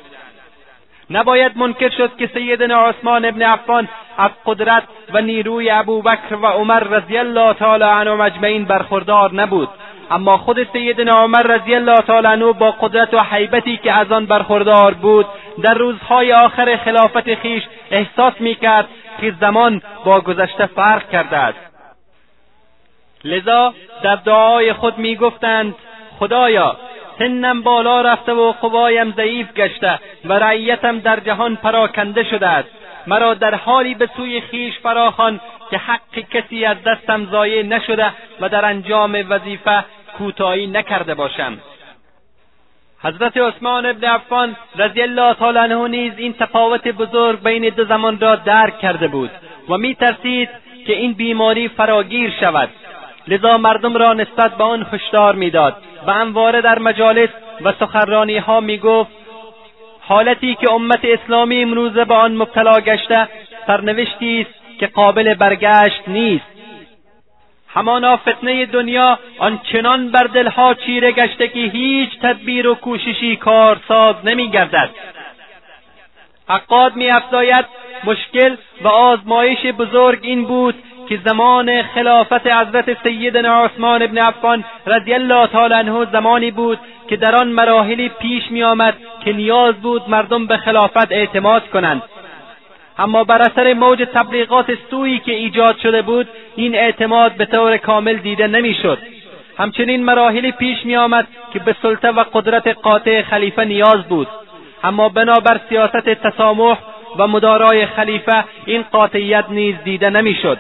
Speaker 2: نباید منکر شد که سیدنا عثمان ابن عفان از قدرت و نیروی ابوبکر و عمر رضی الله تعالی عنو مجمعین برخوردار نبود اما خود سیدنا عمر رضی الله تعالی عنو با قدرت و حیبتی که از آن برخوردار بود در روزهای آخر خلافت خیش احساس میکرد که زمان با گذشته فرق کرده است لذا در دعای خود گفتند خدایا سنم بالا رفته و قوایم ضعیف گشته و رعیتم در جهان پراکنده شده است مرا در حالی به سوی خیش فراخوان که حق کسی از دستم ضایع نشده و در انجام وظیفه کوتاهی نکرده باشم حضرت عثمان ابن عفان رضی الله تعالی عنه نیز این تفاوت بزرگ بین دو زمان را درک کرده بود و می ترسید که این بیماری فراگیر شود لذا مردم را نسبت به آن هشدار میداد و همواره در مجالس و سخرانی ها میگفت حالتی که امت اسلامی امروزه به آن مبتلا گشته سرنوشتی است که قابل برگشت نیست همانا فتنه دنیا آنچنان بر دلها چیره گشته که هیچ تدبیر و کوششی کارساز نمیگردد عقاد میافزاید مشکل و آزمایش بزرگ این بود که زمان خلافت حضرت سیدنا عثمان ابن عفان رضی الله تعالی عنه زمانی بود که در آن مراحلی پیش می آمد که نیاز بود مردم به خلافت اعتماد کنند اما بر اثر موج تبلیغات سویی که ایجاد شده بود این اعتماد به طور کامل دیده نمیشد همچنین مراحلی پیش می آمد که به سلطه و قدرت قاطع خلیفه نیاز بود اما بنابر سیاست تسامح و مدارای خلیفه این قاطعیت نیز دیده نمیشد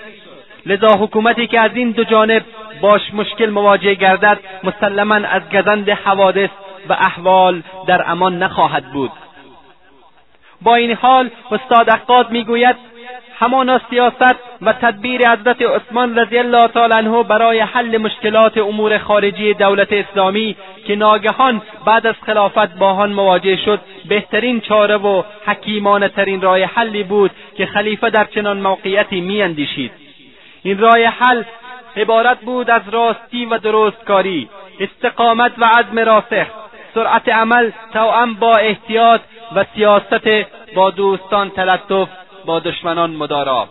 Speaker 2: لذا حکومتی که از این دو جانب باش مشکل مواجه گردد مسلما از گزند حوادث و احوال در امان نخواهد بود با این حال استاد اقاد میگوید همانا سیاست و تدبیر حضرت عثمان رضی الله تعالی عنه برای حل مشکلات امور خارجی دولت اسلامی که ناگهان بعد از خلافت با آن مواجه شد بهترین چاره و حکیمانه ترین راه حلی بود که خلیفه در چنان موقعیتی میاندیشید این رای حل عبارت بود از راستی و درستکاری استقامت و عزم راسخ سرعت عمل توأم با احتیاط و سیاست با دوستان تلطف با دشمنان مدارا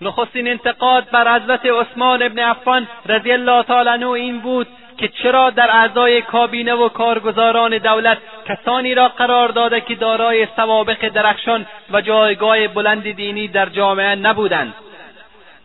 Speaker 2: نخستین انتقاد بر حضرت عثمان ابن عفان رضی الله تعالی عنه این بود که چرا در اعضای کابینه و کارگزاران دولت کسانی را قرار داده که دارای سوابق درخشان و جایگاه بلند دینی در جامعه نبودند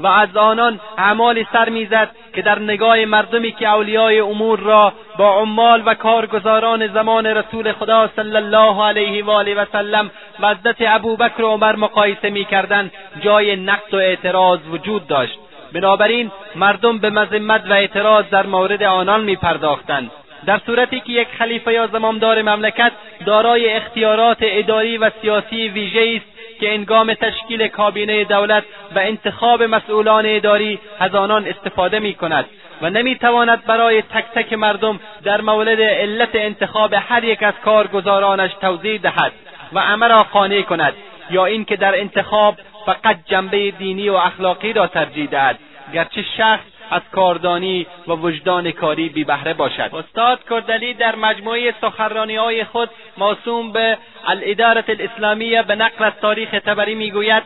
Speaker 2: و از آنان اعمالی سر میزد که در نگاه مردمی که اولیای امور را با عمال و کارگزاران زمان رسول خدا صلی الله علیه و آله و سلم مدت ابوبکر و عمر مقایسه میکردند جای نقد و اعتراض وجود داشت بنابراین مردم به مذمت و اعتراض در مورد آنان میپرداختند در صورتی که یک خلیفه یا زمامدار مملکت دارای اختیارات اداری و سیاسی ویژه است که انگام تشکیل کابینه دولت و انتخاب مسئولان اداری از آنان استفاده می کند و نمیتواند برای تک تک مردم در مولد علت انتخاب هر یک از کارگزارانش توضیح دهد و عمر را قانع کند یا اینکه در انتخاب فقط جنبه دینی و اخلاقی را ترجیح دهد گرچه شخص از کاردانی و وجدان کاری بی باشد استاد کردلی در مجموعه سخرانی های خود ماسوم به الادارت الاسلامیه به نقل از تاریخ تبری میگوید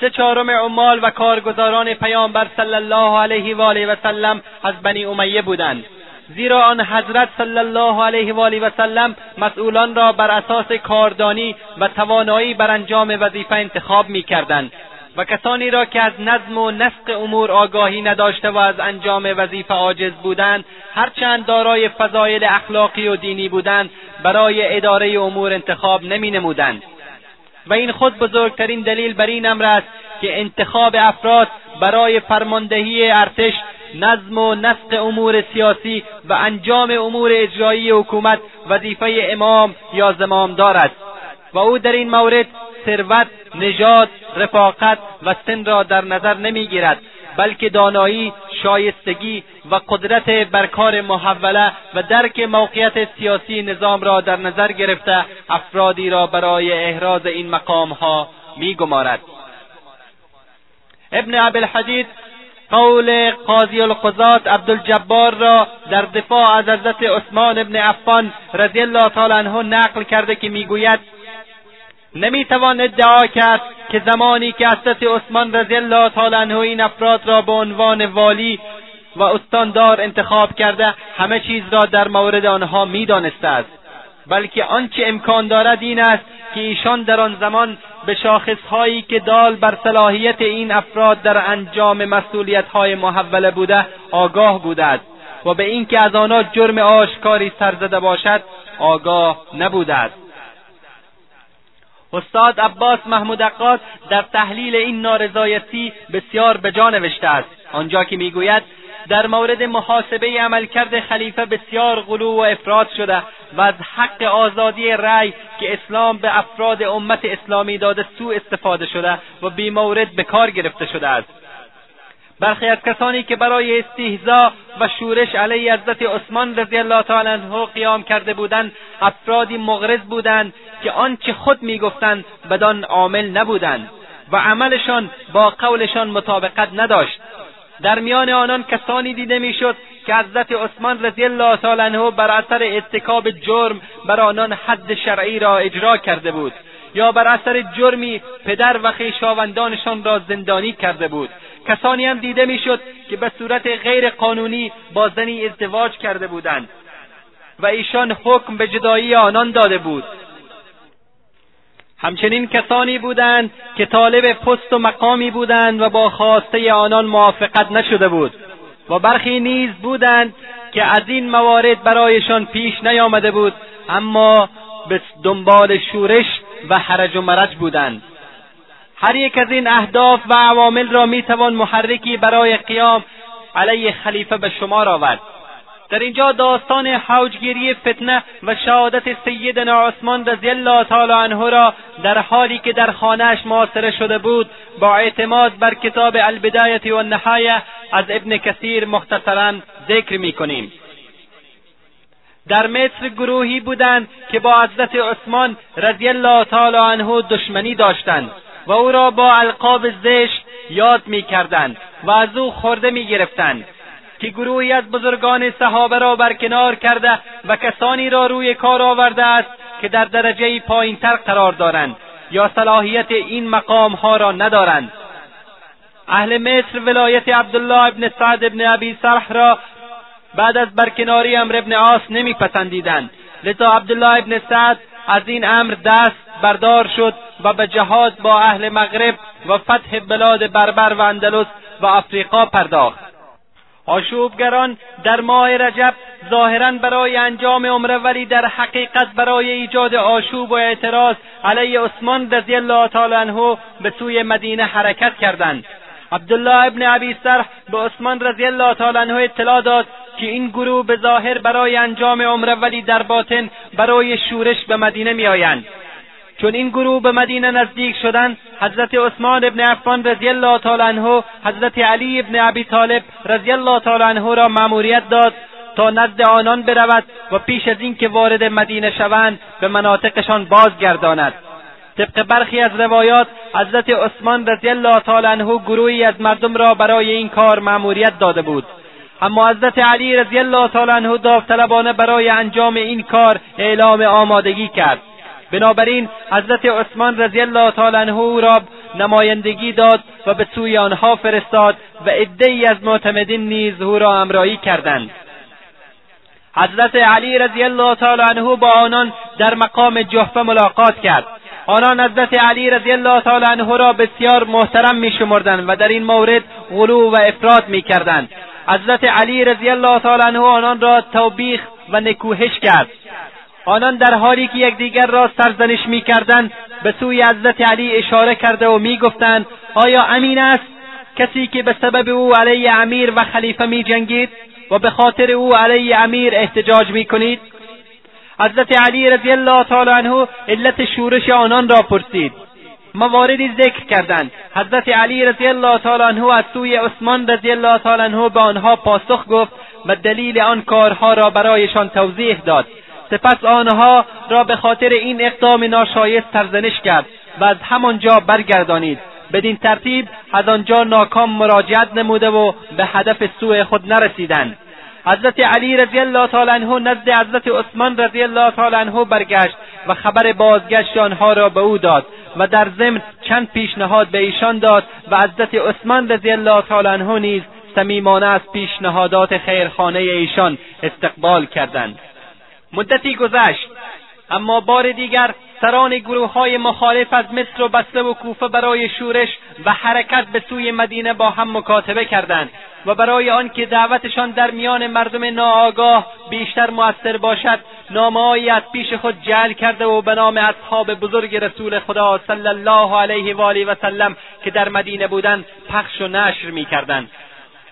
Speaker 2: سه چهارم عمال و کارگزاران پیامبر صلی الله علیه و آله و سلم از بنی امیه بودند زیرا آن حضرت صلی الله علیه و آله و سلم مسئولان را بر اساس کاردانی و توانایی بر انجام وظیفه انتخاب میکردند و کسانی را که از نظم و نسق امور آگاهی نداشته و از انجام وظیفه عاجز بودند هرچند دارای فضایل اخلاقی و دینی بودند برای اداره امور انتخاب نمینمودند و این خود بزرگترین دلیل بر این امر است که انتخاب افراد برای فرماندهی ارتش نظم و نسق امور سیاسی و انجام امور اجرایی حکومت وظیفه امام یا زمامدار است و او در این مورد ثروت نژاد رفاقت و سن را در نظر نمیگیرد بلکه دانایی شایستگی و قدرت برکار محوله و درک موقعیت سیاسی نظام را در نظر گرفته افرادی را برای احراز این مقامها میگمارد ابن الحدید قول قاضی القضات عبدالجبار را در دفاع از حضرت عثمان ابن عفان رضی الله تعالی عنه نقل کرده که میگوید نمیتوان ادعا کرد که زمانی که حضرت عثمان رضی الله تعالی این افراد را به عنوان والی و استاندار انتخاب کرده همه چیز را در مورد آنها میدانسته است بلکه آنچه امکان دارد این است که ایشان در آن زمان به شاخصهایی که دال بر صلاحیت این افراد در انجام مسئولیتهای محوله بوده آگاه بوده است و به اینکه از آنها جرم آشکاری سر زده باشد آگاه نبوده است استاد عباس محمود عقاد در تحلیل این نارضایتی بسیار به نوشته است آنجا که میگوید در مورد محاسبه عملکرد خلیفه بسیار غلو و افراد شده و از حق آزادی رأی که اسلام به افراد امت اسلامی داده سوء استفاده شده و بیمورد به کار گرفته شده است برخی از کسانی که برای استهزا و شورش علیه حضرت عثمان رضی الله تعالی عنه قیام کرده بودند افرادی مغرض بودند که آنچه خود میگفتند بدان عامل نبودند و عملشان با قولشان مطابقت نداشت در میان آنان کسانی دیده میشد که حضرت عثمان رضی الله تعالی بر اثر ارتکاب جرم بر آنان حد شرعی را اجرا کرده بود یا بر اثر جرمی پدر و خویشاوندانشان را زندانی کرده بود کسانی هم دیده میشد که به صورت غیر قانونی با زنی ازدواج کرده بودند و ایشان حکم به جدایی آنان داده بود همچنین کسانی بودند که طالب پست و مقامی بودند و با خواسته آنان موافقت نشده بود و برخی نیز بودند که از این موارد برایشان پیش نیامده بود اما به دنبال شورش و حرج و مرج بودند هر یک از این اهداف و عوامل را توان محرکی برای قیام علیه خلیفه به شمار آورد در اینجا داستان حوجگیری فتنه و شهادت سیدنا عثمان رضی الله تعالی عنه را در حالی که در خانهاش معاصره شده بود با اعتماد بر کتاب البدایت و النهایه از ابن کثیر مختصرا ذکر میکنیم در مصر گروهی بودند که با حضرت عثمان رضی الله تعالی عنه دشمنی داشتند و او را با القاب زشت یاد میکردند و از او خورده میگرفتند که گروهی از بزرگان صحابه را برکنار کرده و کسانی را روی کار آورده است که در درجه پایینتر قرار دارند یا صلاحیت این مقام ها را ندارند اهل مصر ولایت عبدالله ابن سعد ابن ابی سرح را بعد از برکناری امر ابن عاص نمیپسندیدند لذا عبدالله ابن سعد از این امر دست بردار شد و به جهاد با اهل مغرب و فتح بلاد بربر و اندلس و افریقا پرداخت آشوبگران در ماه رجب ظاهرا برای انجام عمره ولی در حقیقت برای ایجاد آشوب و اعتراض علیه عثمان رضی الله تعالی عنه به سوی مدینه حرکت کردند عبدالله ابن ابی سرح به عثمان رضی الله تعالی عنه اطلاع داد که این گروه به ظاهر برای انجام عمره ولی در باطن برای شورش به مدینه میآیند چون این گروه به مدینه نزدیک شدند حضرت عثمان ابن عفان رضی الله تعالی عنه حضرت علی ابن ابی طالب رضی الله تعالی عنه را مأموریت داد تا نزد آنان برود و پیش از اینکه وارد مدینه شوند به مناطقشان بازگرداند طبق برخی از روایات حضرت عثمان رضی الله تعالی عنه گروهی از مردم را برای این کار مأموریت داده بود اما حضرت علی رضی الله تعالی عنه داوطلبانه برای انجام این کار اعلام آمادگی کرد بنابراین حضرت عثمان رضی الله تعالی عنه را نمایندگی داد و به سوی آنها فرستاد و ای از معتمدین نیز او را امرایی کردند حضرت علی رضی الله تعالی عنه با آنان در مقام جحفه ملاقات کرد آنان حضرت علی رضی الله تعالی عنه را بسیار محترم شمردند و در این مورد غلو و افراد میکردند حضرت علی رضی الله تعالی عنه آنان را توبیخ و نکوهش کرد آنان در حالی که یکدیگر را سرزنش میکردند به سوی حضرت علی اشاره کرده و میگفتند آیا امین است کسی که به سبب او علیه امیر و خلیفه میجنگید و به خاطر او علیه امیر احتجاج میکنید حضرت علی رضی الله تعالی عنه علت شورش آنان را پرسید مواردی ذکر کردند حضرت علی رضی الله تعالی عنه از سوی عثمان رضی الله تعالی عنه به آنها پاسخ گفت و دلیل آن کارها را برایشان توضیح داد سپس آنها را به خاطر این اقدام ناشایست سرزنش کرد و از همانجا برگردانید بدین ترتیب از آنجا ناکام مراجعت نموده و به هدف سوء خود نرسیدند حضرت علی رضی الله تعالی عنه نزد حضرت عثمان رضی الله تعالی عنه برگشت و خبر بازگشت آنها را به او داد و در ضمن چند پیشنهاد به ایشان داد و حضرت عثمان رضی الله تعالی عنه نیز صمیمانه از پیشنهادات خیرخانه ایشان استقبال کردند مدتی گذشت اما بار دیگر سران گروه های مخالف از مصر و بسره و کوفه برای شورش و حرکت به سوی مدینه با هم مکاتبه کردند و برای آنکه دعوتشان در میان مردم ناآگاه بیشتر موثر باشد نامههایی از پیش خود جعل کرده و به نام اصحاب بزرگ رسول خدا صلی الله علیه و آله و سلم که در مدینه بودند پخش و نشر میکردند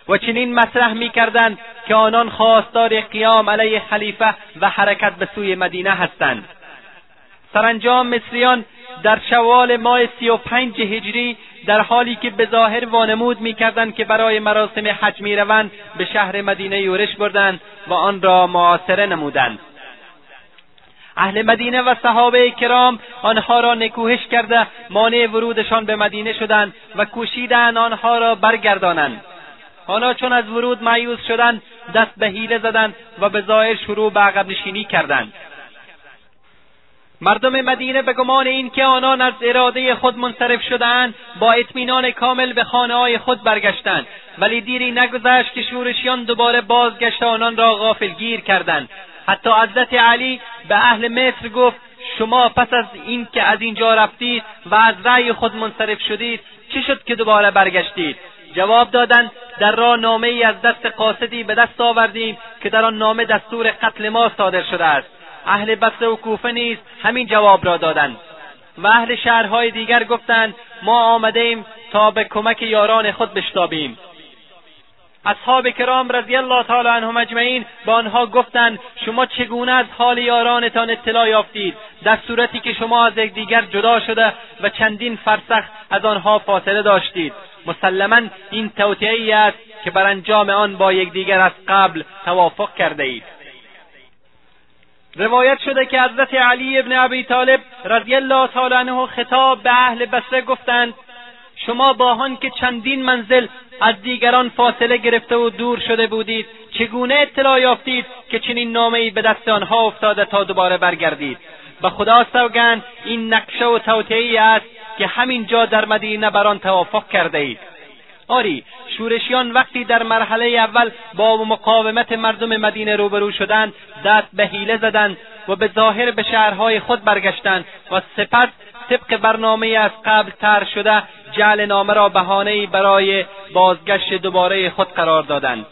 Speaker 2: و چنین مطرح میکردند که آنان خواستار قیام علیه خلیفه و حرکت به سوی مدینه هستند سرانجام مصریان در شوال ماه سی و پنج هجری در حالی که به ظاهر وانمود میکردند که برای مراسم حج میروند به شهر مدینه یورش بردند و آن را معاصره نمودند اهل مدینه و صحابه کرام آنها را نکوهش کرده مانع ورودشان به مدینه شدند و کوشیدند آنها را برگردانند آنها چون از ورود معیوز شدند دست به حیله زدند و به ظاهر شروع به عقب نشینی کردند مردم مدینه به گمان اینکه آنان از اراده خود منصرف شدهاند با اطمینان کامل به خانه های خود برگشتند ولی دیری نگذشت که شورشیان دوباره بازگشت آنان را غافلگیر کردند حتی حضرت علی به اهل مصر گفت شما پس از اینکه از اینجا رفتید و از رأی خود منصرف شدید چه شد که دوباره برگشتید جواب دادند در راه نامه ای از دست قاصدی به دست آوردیم که در آن نامه دستور قتل ما صادر شده است اهل بصره و کوفه نیز همین جواب را دادند و اهل شهرهای دیگر گفتند ما آمدهایم تا به کمک یاران خود بشتابیم اصحاب کرام رضی الله تعالی عنهم اجمعین به آنها گفتند شما چگونه از حال یارانتان اطلاع یافتید در صورتی که شما از یکدیگر جدا شده و چندین فرسخ از آنها فاصله داشتید مسلما این توطعهای است که بر انجام آن با یکدیگر از قبل توافق کرده اید روایت شده که حضرت علی ابن ابی طالب رضی الله تعالی عنه خطاب به اهل بسره گفتند شما هن که چندین منزل از دیگران فاصله گرفته و دور شده بودید چگونه اطلاع یافتید که چنین ای به دست آنها افتاده تا دوباره برگردید به خدا سوگند این نقشه و توطعهای است که همین جا در مدینه بر آن توافق کرده اید آری شورشیان وقتی در مرحله اول با مقاومت مردم مدینه روبرو شدند دست به حیله زدند و به ظاهر به شهرهای خود برگشتند و سپس طبق برنامه از قبل تر شده جعل نامه را ای برای بازگشت دوباره خود قرار دادند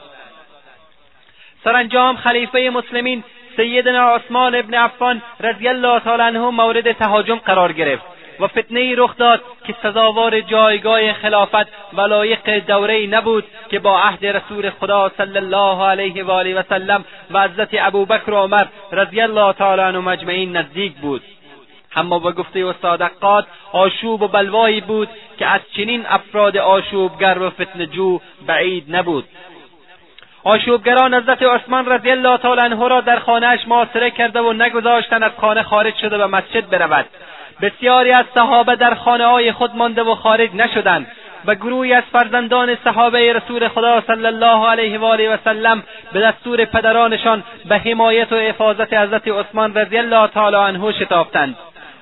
Speaker 2: سرانجام خلیفه مسلمین سیدنا عثمان ابن عفان رضی الله تعالی عنه مورد تهاجم قرار گرفت و فتنه رخ داد که سزاوار جایگاه خلافت و لایق دوره نبود که با عهد رسول خدا صلی الله علیه و آله و سلم و حضرت ابوبکر و عمر رضی الله تعالی عنهم اجمعین نزدیک بود اما به گفته استاد آشوب و بلوایی بود که از چنین افراد آشوبگر و جو بعید نبود آشوبگران حضرت عثمان رضی الله تعالی عنه را در خانهاش معاصره کرده و نگذاشتند از خانه خارج شده به مسجد برود بسیاری از صحابه در خانه های خود مانده و خارج نشدند و گروهی از فرزندان صحابه رسول خدا صلی الله علیه و آله و سلم به دستور پدرانشان به حمایت و حفاظت حضرت عثمان رضی الله تعالی عنه شتافتند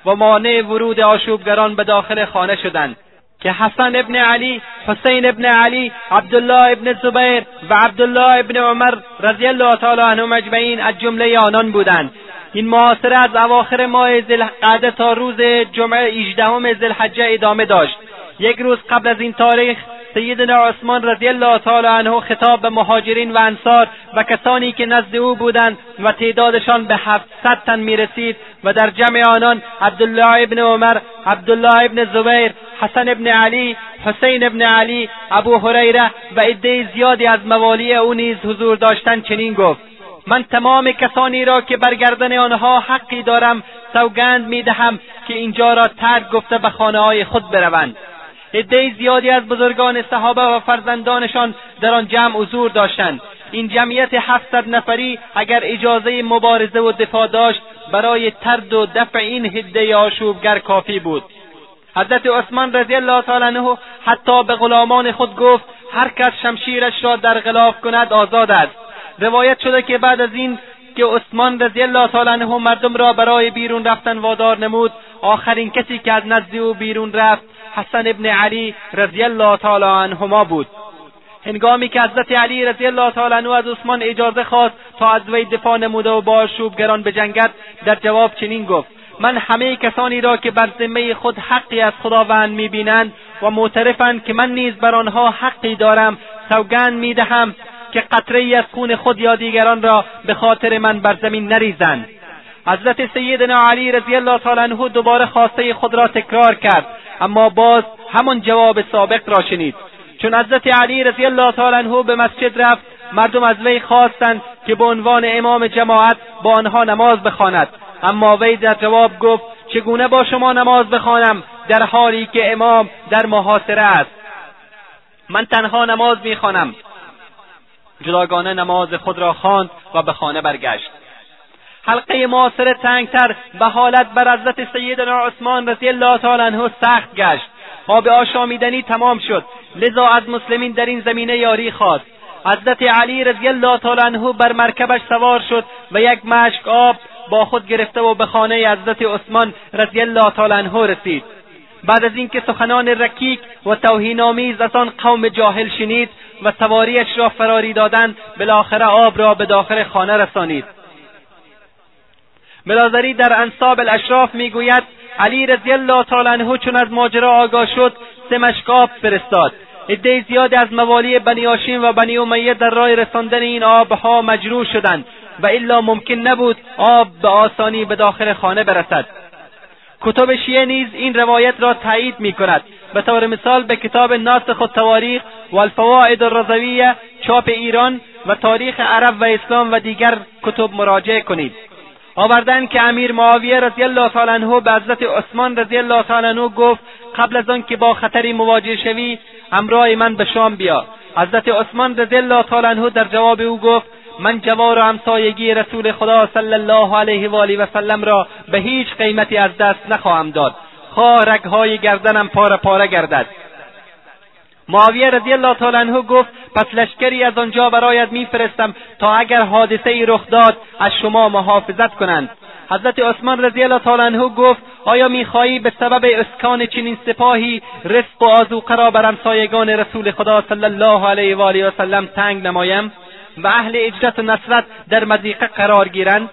Speaker 2: و مانع ورود آشوبگران به داخل خانه شدند که حسن ابن علی حسین ابن علی عبدالله ابن زبیر و عبدالله ابن عمر رضی الله تعالی عنهم اجمعین از جمله آنان بودند این محاصره از اواخر ماه ذوالقعده تا روز جمعه هجدهم زلحجه ادامه داشت یک روز قبل از این تاریخ سیدنا عثمان رضی الله تعالی عنه خطاب به مهاجرین و انصار و کسانی که نزد او بودند و تعدادشان به هفتصد تن میرسید و در جمع آنان عبدالله ابن عمر عبدالله ابن زبیر حسن ابن علی حسین ابن علی ابو هریره و عده زیادی از موالی او نیز حضور داشتند چنین گفت من تمام کسانی را که بر آنها حقی دارم سوگند میدهم که اینجا را ترک گفته به خانه های خود بروند عده زیادی از بزرگان صحابه و فرزندانشان در آن جمع حضور داشتند این جمعیت هفتصد نفری اگر اجازه مبارزه و دفاع داشت برای ترد و دفع این حده آشوبگر کافی بود حضرت عثمان رضی الله تعالی حتی به غلامان خود گفت هر کس شمشیرش را در غلاف کند آزاد است روایت شده که بعد از این که عثمان رضی الله تعالی عنه مردم را برای بیرون رفتن وادار نمود آخرین کسی که از نزد او بیرون رفت حسن ابن علی رضی الله تعالی عنهما بود هنگامی که حضرت علی رضی الله تعالی عنه از عثمان اجازه خواست تا از وی دفاع نموده و با شوبگران جنگت در جواب چنین گفت من همه کسانی را که بر ذمه خود حقی از خداوند میبینند و معترفند که من نیز بر آنها حقی دارم سوگند میدهم که قطره ای از خون خود یا دیگران را به خاطر من بر زمین نریزند حضرت سیدنا علی رضی الله تعالی عنه دوباره خواسته خود را تکرار کرد اما باز همان جواب سابق را شنید چون حضرت علی رضی الله تعالی عنه به مسجد رفت مردم از وی خواستند که به عنوان امام جماعت با آنها نماز بخواند اما وی در جواب گفت چگونه با شما نماز بخوانم در حالی که امام در محاصره است من تنها نماز میخوانم جداگانه نماز خود را خواند و به خانه برگشت حلقه معاصر تنگتر به حالت بر حضرت سیدنا عثمان رضی الله تعالی سخت گشت آب آشامیدنی تمام شد لذا از مسلمین در این زمینه یاری خواست حضرت علی رضی الله تعالی بر مرکبش سوار شد و یک مشک آب با خود گرفته و به خانه حضرت عثمان رضی الله تعالی رسید بعد از اینکه سخنان رکیک و توهینآمیز از آن قوم جاهل شنید و سواریش را فراری دادند بالاخره آب را به داخل خانه رسانید بلازری در انصاب الاشراف میگوید علی رضی الله تعالی عنه چون از ماجرا آگاه شد سه مشکاب فرستاد عده زیادی از موالی بنی و بنی امیه در راه رساندن این آبها مجروح شدند و الا ممکن نبود آب به آسانی به داخل خانه برسد کتب شیعه نیز این روایت را تایید می کند به طور مثال به کتاب ناسخ و تواریخ و الفوائد الرضویه چاپ ایران و تاریخ عرب و اسلام و دیگر کتب مراجعه کنید آوردن که امیر معاویه رضی الله تعالی عنه به حضرت عثمان رضی الله تعالی عنه گفت قبل از آنکه با خطری مواجه شوی همراه من به شام بیا حضرت عثمان رضی الله تعالی عنه در جواب او گفت من جوار و همسایگی رسول خدا صلی الله علیه و آله و سلم را به هیچ قیمتی از دست نخواهم داد خواه رگهای گردنم پاره پاره گردد معاویه رضی الله تعالی عنه گفت پس لشکری از آنجا برایت میفرستم تا اگر حادثه ای رخ داد از شما محافظت کنند حضرت عثمان رضی الله تعالی عنه گفت آیا میخواهی به سبب اسکان چنین سپاهی رزق و آذوقه را بر همسایگان رسول خدا صلی الله علیه و آله و تنگ نمایم و اهل اجرت و نصرت در مضیقه قرار گیرند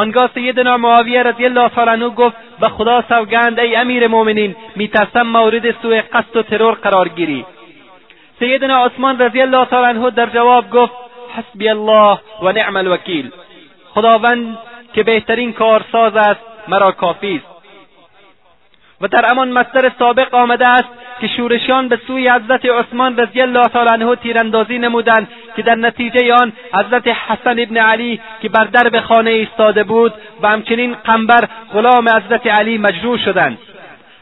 Speaker 2: آنگاه سیدنا معاویه رضی الله تعالی عنه گفت به خدا سوگند ای امیر مؤمنین میترسم مورد سوء قصد و ترور قرار گیری سیدنا عثمان رضی الله تعالی عنه در جواب گفت حسبی الله و نعم الوکیل خداوند که بهترین کارساز است مرا کافی است و در امان مصدر سابق آمده است که شورشیان به سوی حضرت عثمان رضی الله تعالی عنه تیراندازی نمودند که در نتیجه آن حضرت حسن ابن علی که بر درب خانه ایستاده بود و همچنین قنبر غلام حضرت علی مجروح شدند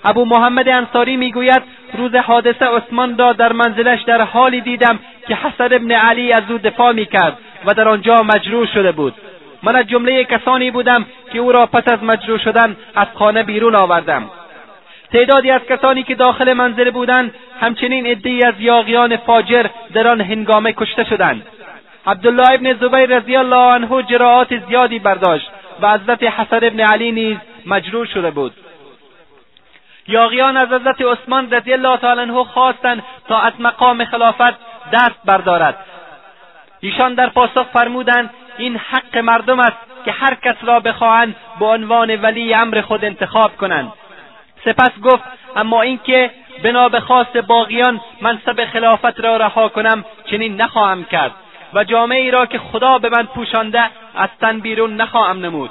Speaker 2: ابو محمد انصاری میگوید روز حادثه عثمان را در منزلش در حالی دیدم که حسن ابن علی از او دفاع میکرد و در آنجا مجروح شده بود من از جمله کسانی بودم که او را پس از مجروح شدن از خانه بیرون آوردم تعدادی از کسانی که داخل منزل بودند همچنین عدهای از یاغیان فاجر در آن هنگامه کشته شدند عبدالله ابن زبیر رضی الله عنه جراعات زیادی برداشت و حضرت حسن ابن علی نیز مجروح شده بود یاغیان از حضرت عثمان رضی الله تعالی عنه خواستند تا از مقام خلافت دست بردارد ایشان در پاسخ فرمودند این حق مردم است که هر کس را بخواهند به عنوان ولی امر خود انتخاب کنند سپس گفت اما اینکه بنا به خواست باقیان منصب خلافت را رها کنم چنین نخواهم کرد و جامعه ای را که خدا به من پوشانده از تن بیرون نخواهم نمود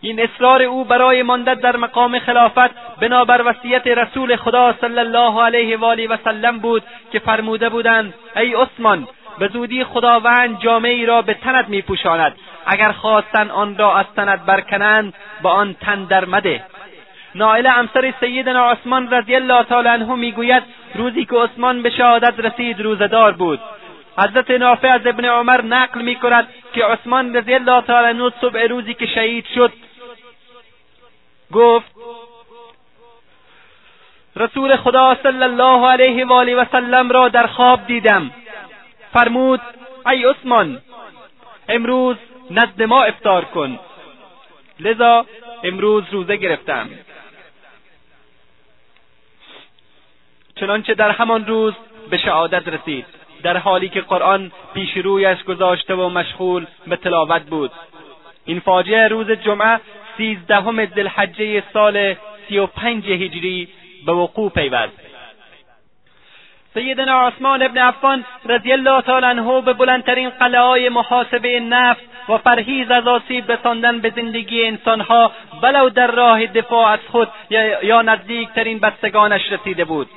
Speaker 2: این اصرار او برای ماندن در مقام خلافت بنابر وصیت رسول خدا صلی الله علیه و آله و سلم بود که فرموده بودند ای عثمان به زودی خداوند جامعه ای را به تنت میپوشاند اگر خواستن آن را از تنت برکنند با آن تن در مده نائل امسر سیدنا عثمان رضی الله تعالی عنه میگوید روزی که عثمان به شهادت رسید روزهدار بود حضرت نافع از ابن عمر نقل میکند که عثمان رضی الله تعالی عنه صبح روزی که شهید شد گفت رسول خدا صلی الله علیه و آله سلم را در خواب دیدم فرمود ای عثمان امروز نزد ما افطار کن لذا امروز روزه گرفتم چنانچه در همان روز به شهادت رسید در حالی که قرآن پیش رویش گذاشته و مشغول به تلاوت بود این فاجعه روز جمعه سیزدهم ذلحجه سال سی و پنج هجری به وقوع پیوست سیدنا عثمان ابن عفان رضی الله تعالی عنه به بلندترین قلعههای محاسبه نفس و فرهیز از آسیب رساندن به زندگی انسانها ولو در راه دفاع از خود یا نزدیکترین بستگانش رسیده بود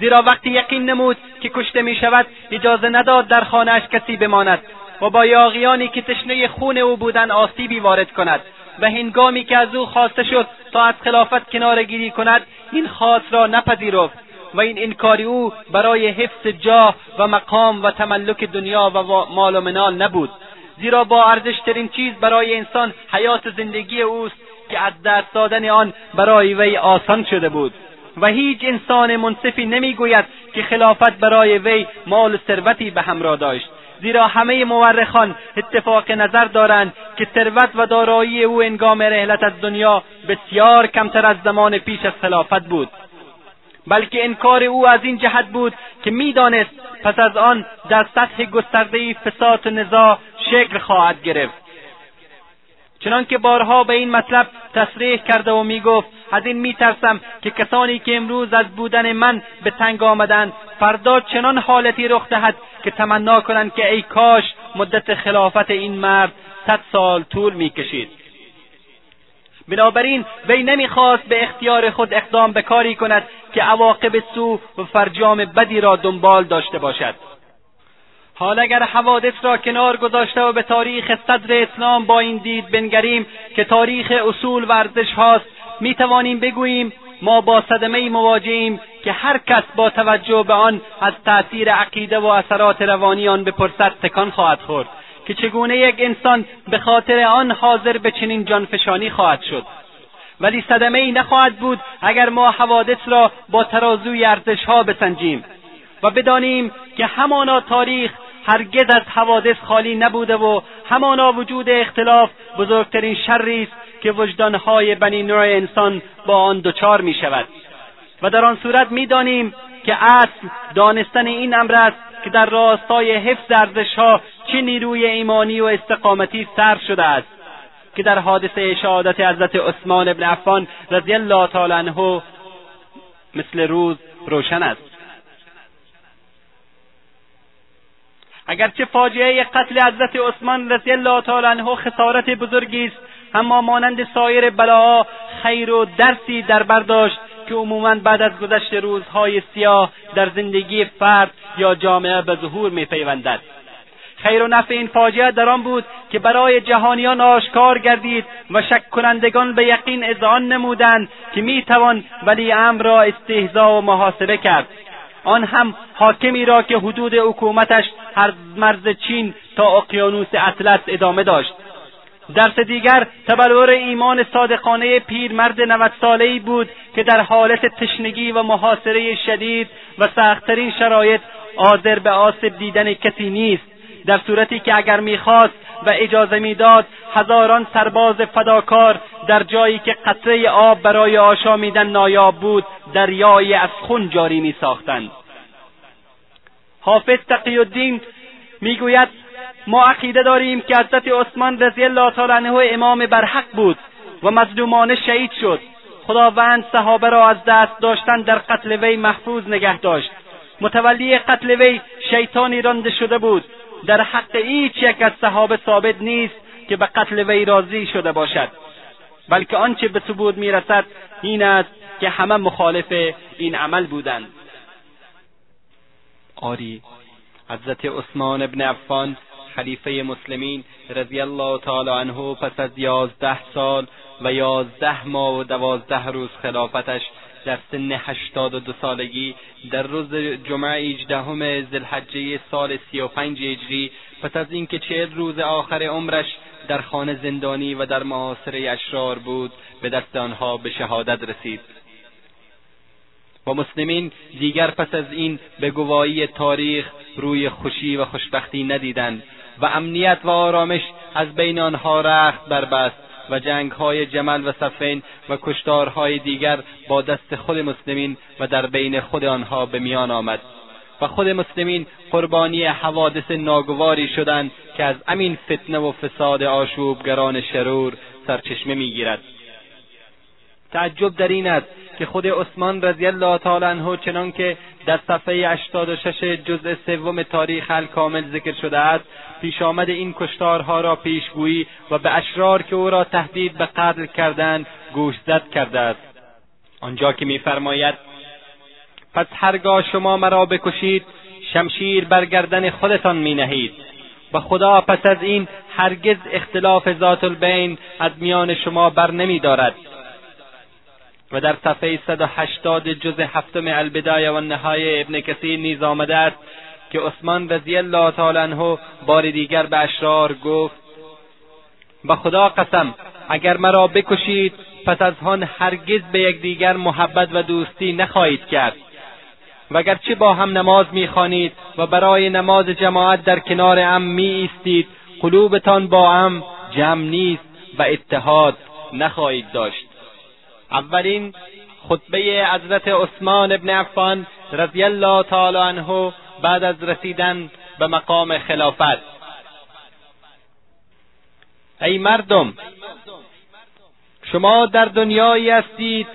Speaker 2: زیرا وقتی یقین نمود که کشته می شود اجازه نداد در خانهاش کسی بماند و با یاغیانی که تشنه خون او بودند آسیبی وارد کند و هنگامی که از او خواسته شد تا از خلافت گیری کند این خاص را نپذیرفت و این انکاری او برای حفظ جاه و مقام و تملک دنیا و مال و منال نبود زیرا با ارزشترین چیز برای انسان حیات زندگی اوست که از دست دادن آن برای وی آسان شده بود و هیچ انسان منصفی نمیگوید که خلافت برای وی مال و ثروتی به همراه داشت زیرا همه مورخان اتفاق نظر دارند که ثروت و دارایی او انگام رحلت از دنیا بسیار کمتر از زمان پیش از خلافت بود بلکه انکار او از این جهت بود که میدانست پس از آن در سطح گسترده فساد و نزاع شکل خواهد گرفت چنانکه بارها به این مطلب تصریح کرده و میگفت از این میترسم که کسانی که امروز از بودن من به تنگ آمدند فردا چنان حالتی رخ دهد که تمنا کنند که ای کاش مدت خلافت این مرد صد سال طول میکشید بنابراین وی نمیخواست به اختیار خود اقدام به کاری کند که عواقب سو و فرجام بدی را دنبال داشته باشد حال اگر حوادث را کنار گذاشته و به تاریخ صدر اسلام با این دید بنگریم که تاریخ اصول ورزش هاست می توانیم بگوییم ما با صدمه مواجهیم که هر کس با توجه به آن از تأثیر عقیده و اثرات روانی آن بپرسد تکان خواهد خورد که چگونه یک انسان به خاطر آن حاضر به چنین جانفشانی خواهد شد ولی صدمه ای نخواهد بود اگر ما حوادث را با ترازوی ارزش ها بسنجیم و بدانیم که همانا تاریخ هرگز از حوادث خالی نبوده و همانا وجود اختلاف بزرگترین شری است که وجدانهای بنی نوع انسان با آن دچار می شود و در آن صورت دانیم که اصل دانستن این امر است که در راستای حفظ ها چه نیروی ایمانی و استقامتی صرف شده است که در حادثه شهادت حضرت عثمان ابن عفان رضی الله تعالی عنه مثل روز روشن است اگرچه فاجعه قتل حضرت عثمان رضی الله تعالی عنه خسارت بزرگی است اما مانند سایر بلاها خیر و درسی در برداشت که عموما بعد از گذشت روزهای سیاه در زندگی فرد یا جامعه به ظهور پیوندد خیر و نفع این فاجعه در آن بود که برای جهانیان آشکار گردید و شک کنندگان به یقین اذعان نمودند که میتوان ولی امر را استهزا و محاسبه کرد آن هم حاکمی را که حدود حکومتش هر مرز چین تا اقیانوس اطلس ادامه داشت درس دیگر تبلور ایمان صادقانه پیرمرد نود ای بود که در حالت تشنگی و محاصره شدید و سختترین شرایط حاضر به آسب دیدن کسی نیست در صورتی که اگر میخواست و اجازه میداد هزاران سرباز فداکار در جایی که قطره آب برای آشامیدن نایاب بود دریایی از خون جاری میساختند حافظ تقیالدین میگوید ما عقیده داریم که حضرت عثمان رضی الله تعالی عنه امام برحق بود و مظلومانه شهید شد خداوند صحابه را از دست داشتن در قتل وی محفوظ نگه داشت متولی قتل وی شیطانی رانده شده بود در حق هیچ یک از صحابه ثابت نیست که به قتل وی راضی شده باشد بلکه آنچه به ثبوت میرسد این است که همه مخالف این عمل بودند آری حضرت عثمان ابن عفان خلیفه مسلمین رضی الله تعالی عنه پس از یازده سال و یازده ماه و دوازده روز خلافتش در سن هشتاد و دو سالگی در روز جمعه هیجدهم ذلحجه سال سی و پنج هجری پس از اینکه چهل روز آخر عمرش در خانه زندانی و در محاصره اشرار بود به دست آنها به شهادت رسید و مسلمین دیگر پس از این به گواهی تاریخ روی خوشی و خوشبختی ندیدند و امنیت و آرامش از بین آنها رخت بربست و های جمل و صفین و کشتارهای دیگر با دست خود مسلمین و در بین خود آنها به میان آمد و خود مسلمین قربانی حوادث ناگواری شدند که از امین فتنه و فساد آشوبگران شرور سرچشمه میگیرد تعجب در این است که خود عثمان رضی الله تعالی عنه چنان که در صفحه 86 جزء سوم تاریخ کامل ذکر شده است پیش آمد این کشتارها را پیشگویی و به اشرار که او را تهدید به قتل کردند گوشزد کرده است آنجا که میفرماید پس هرگاه شما مرا بکشید شمشیر بر گردن خودتان مینهید و خدا پس از این هرگز اختلاف ذات البین از میان شما بر نمی دارد و در صفحه 180 جز هفتم البدایه و النهایه ابن کثیر نیز آمده است که عثمان رضی الله تعالی عنه بار دیگر به اشرار گفت به خدا قسم اگر مرا بکشید پس از آن هرگز به یکدیگر محبت و دوستی نخواهید کرد وگرچه با هم نماز میخوانید و برای نماز جماعت در کنار ام می ایستید قلوبتان با هم جمع نیست و اتحاد نخواهید داشت اولین خطبه حضرت عثمان ابن عفان رضی الله تعالی عنه بعد از رسیدن به مقام خلافت ای مردم شما در دنیایی هستید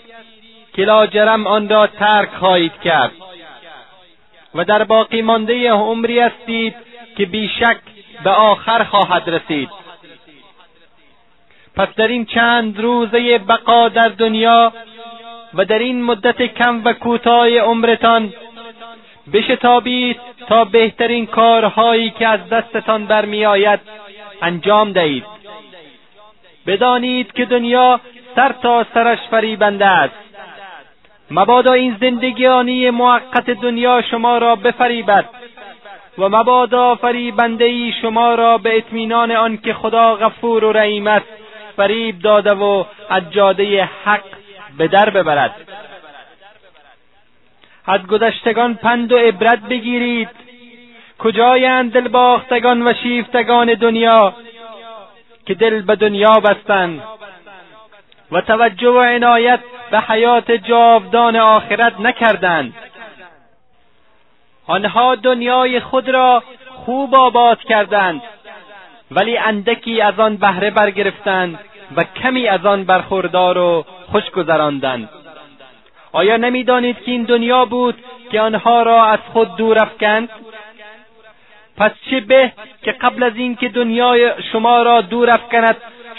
Speaker 2: که لاجرم آن را ترک خواهید کرد و در باقی مانده عمری هستید که بیشک به آخر خواهد رسید پس در این چند روزه بقا در دنیا و در این مدت کم و کوتاه عمرتان بشتابید تا بهترین کارهایی که از دستتان برمیآید انجام دهید بدانید که دنیا سر تا سرش فریبنده است مبادا این زندگیانی موقت دنیا شما را بفریبد و مبادا فریبندهای شما را به اطمینان آنکه خدا غفور و رحیم است فریب داده و از جاده حق به در ببرد از گذشتگان پند و عبرت بگیرید کجایند دلباختگان
Speaker 3: و شیفتگان دنیا که دل به دنیا بستند و توجه و عنایت به حیات جاودان آخرت نکردند آنها دنیای خود را خوب آباد کردند ولی اندکی از آن بهره برگرفتند و کمی از آن برخوردار و خوش گذراندند آیا نمیدانید که این دنیا بود که آنها را از خود دور افکند پس چه به که قبل از اینکه دنیای شما را دور افکند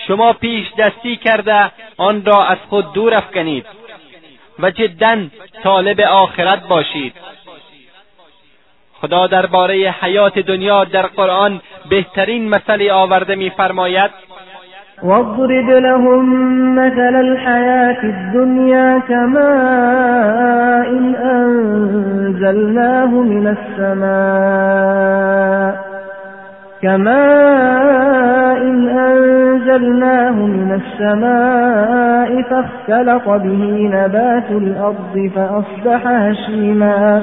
Speaker 3: شما پیش دستی کرده آن را از خود دور افکنید و جدا طالب آخرت باشید خدا درباره حیات دنیا در قرآن بهترین مثلی آورده میفرماید
Speaker 4: واضرب لهم مثل الحياة الدنیا كماء إن أنزلناه من السماء كماء إن أنزلناه من السماء فاختلط به نبات الأرض فأصبح هشيماً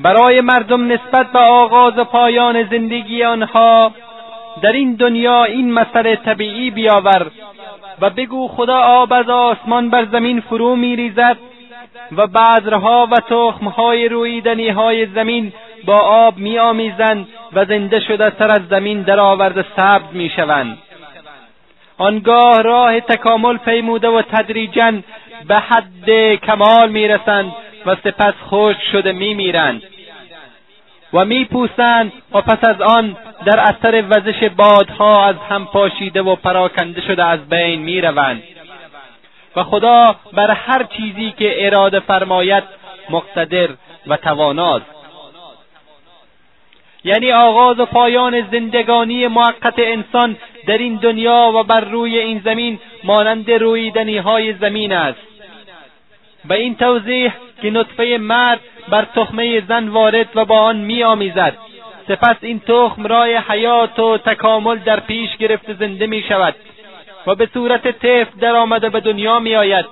Speaker 3: برای مردم نسبت به آغاز و پایان زندگی آنها در این دنیا این مسئله طبیعی بیاور و بگو خدا آب از آسمان بر زمین فرو می ریزد و بذرها و تخمهای رویدنی های زمین با آب آمیزند و زنده شده سر از زمین درآورده سبز شوند آنگاه راه تکامل پیموده و تدریجا به حد کمال می رسند و سپس خشک شده میمیرند و میپوسند و پس از آن در اثر وزش بادها از هم پاشیده و پراکنده شده از بین میروند و خدا بر هر چیزی که اراده فرماید مقتدر و تواناست یعنی آغاز و پایان زندگانی موقت انسان در این دنیا و بر روی این زمین مانند رویدنی های زمین است به این توضیح که نطفه مرد بر تخمه زن وارد و با آن میآمیزد سپس این تخم رای حیات و تکامل در پیش گرفته زنده می شود و به صورت طفل آمده به دنیا می آید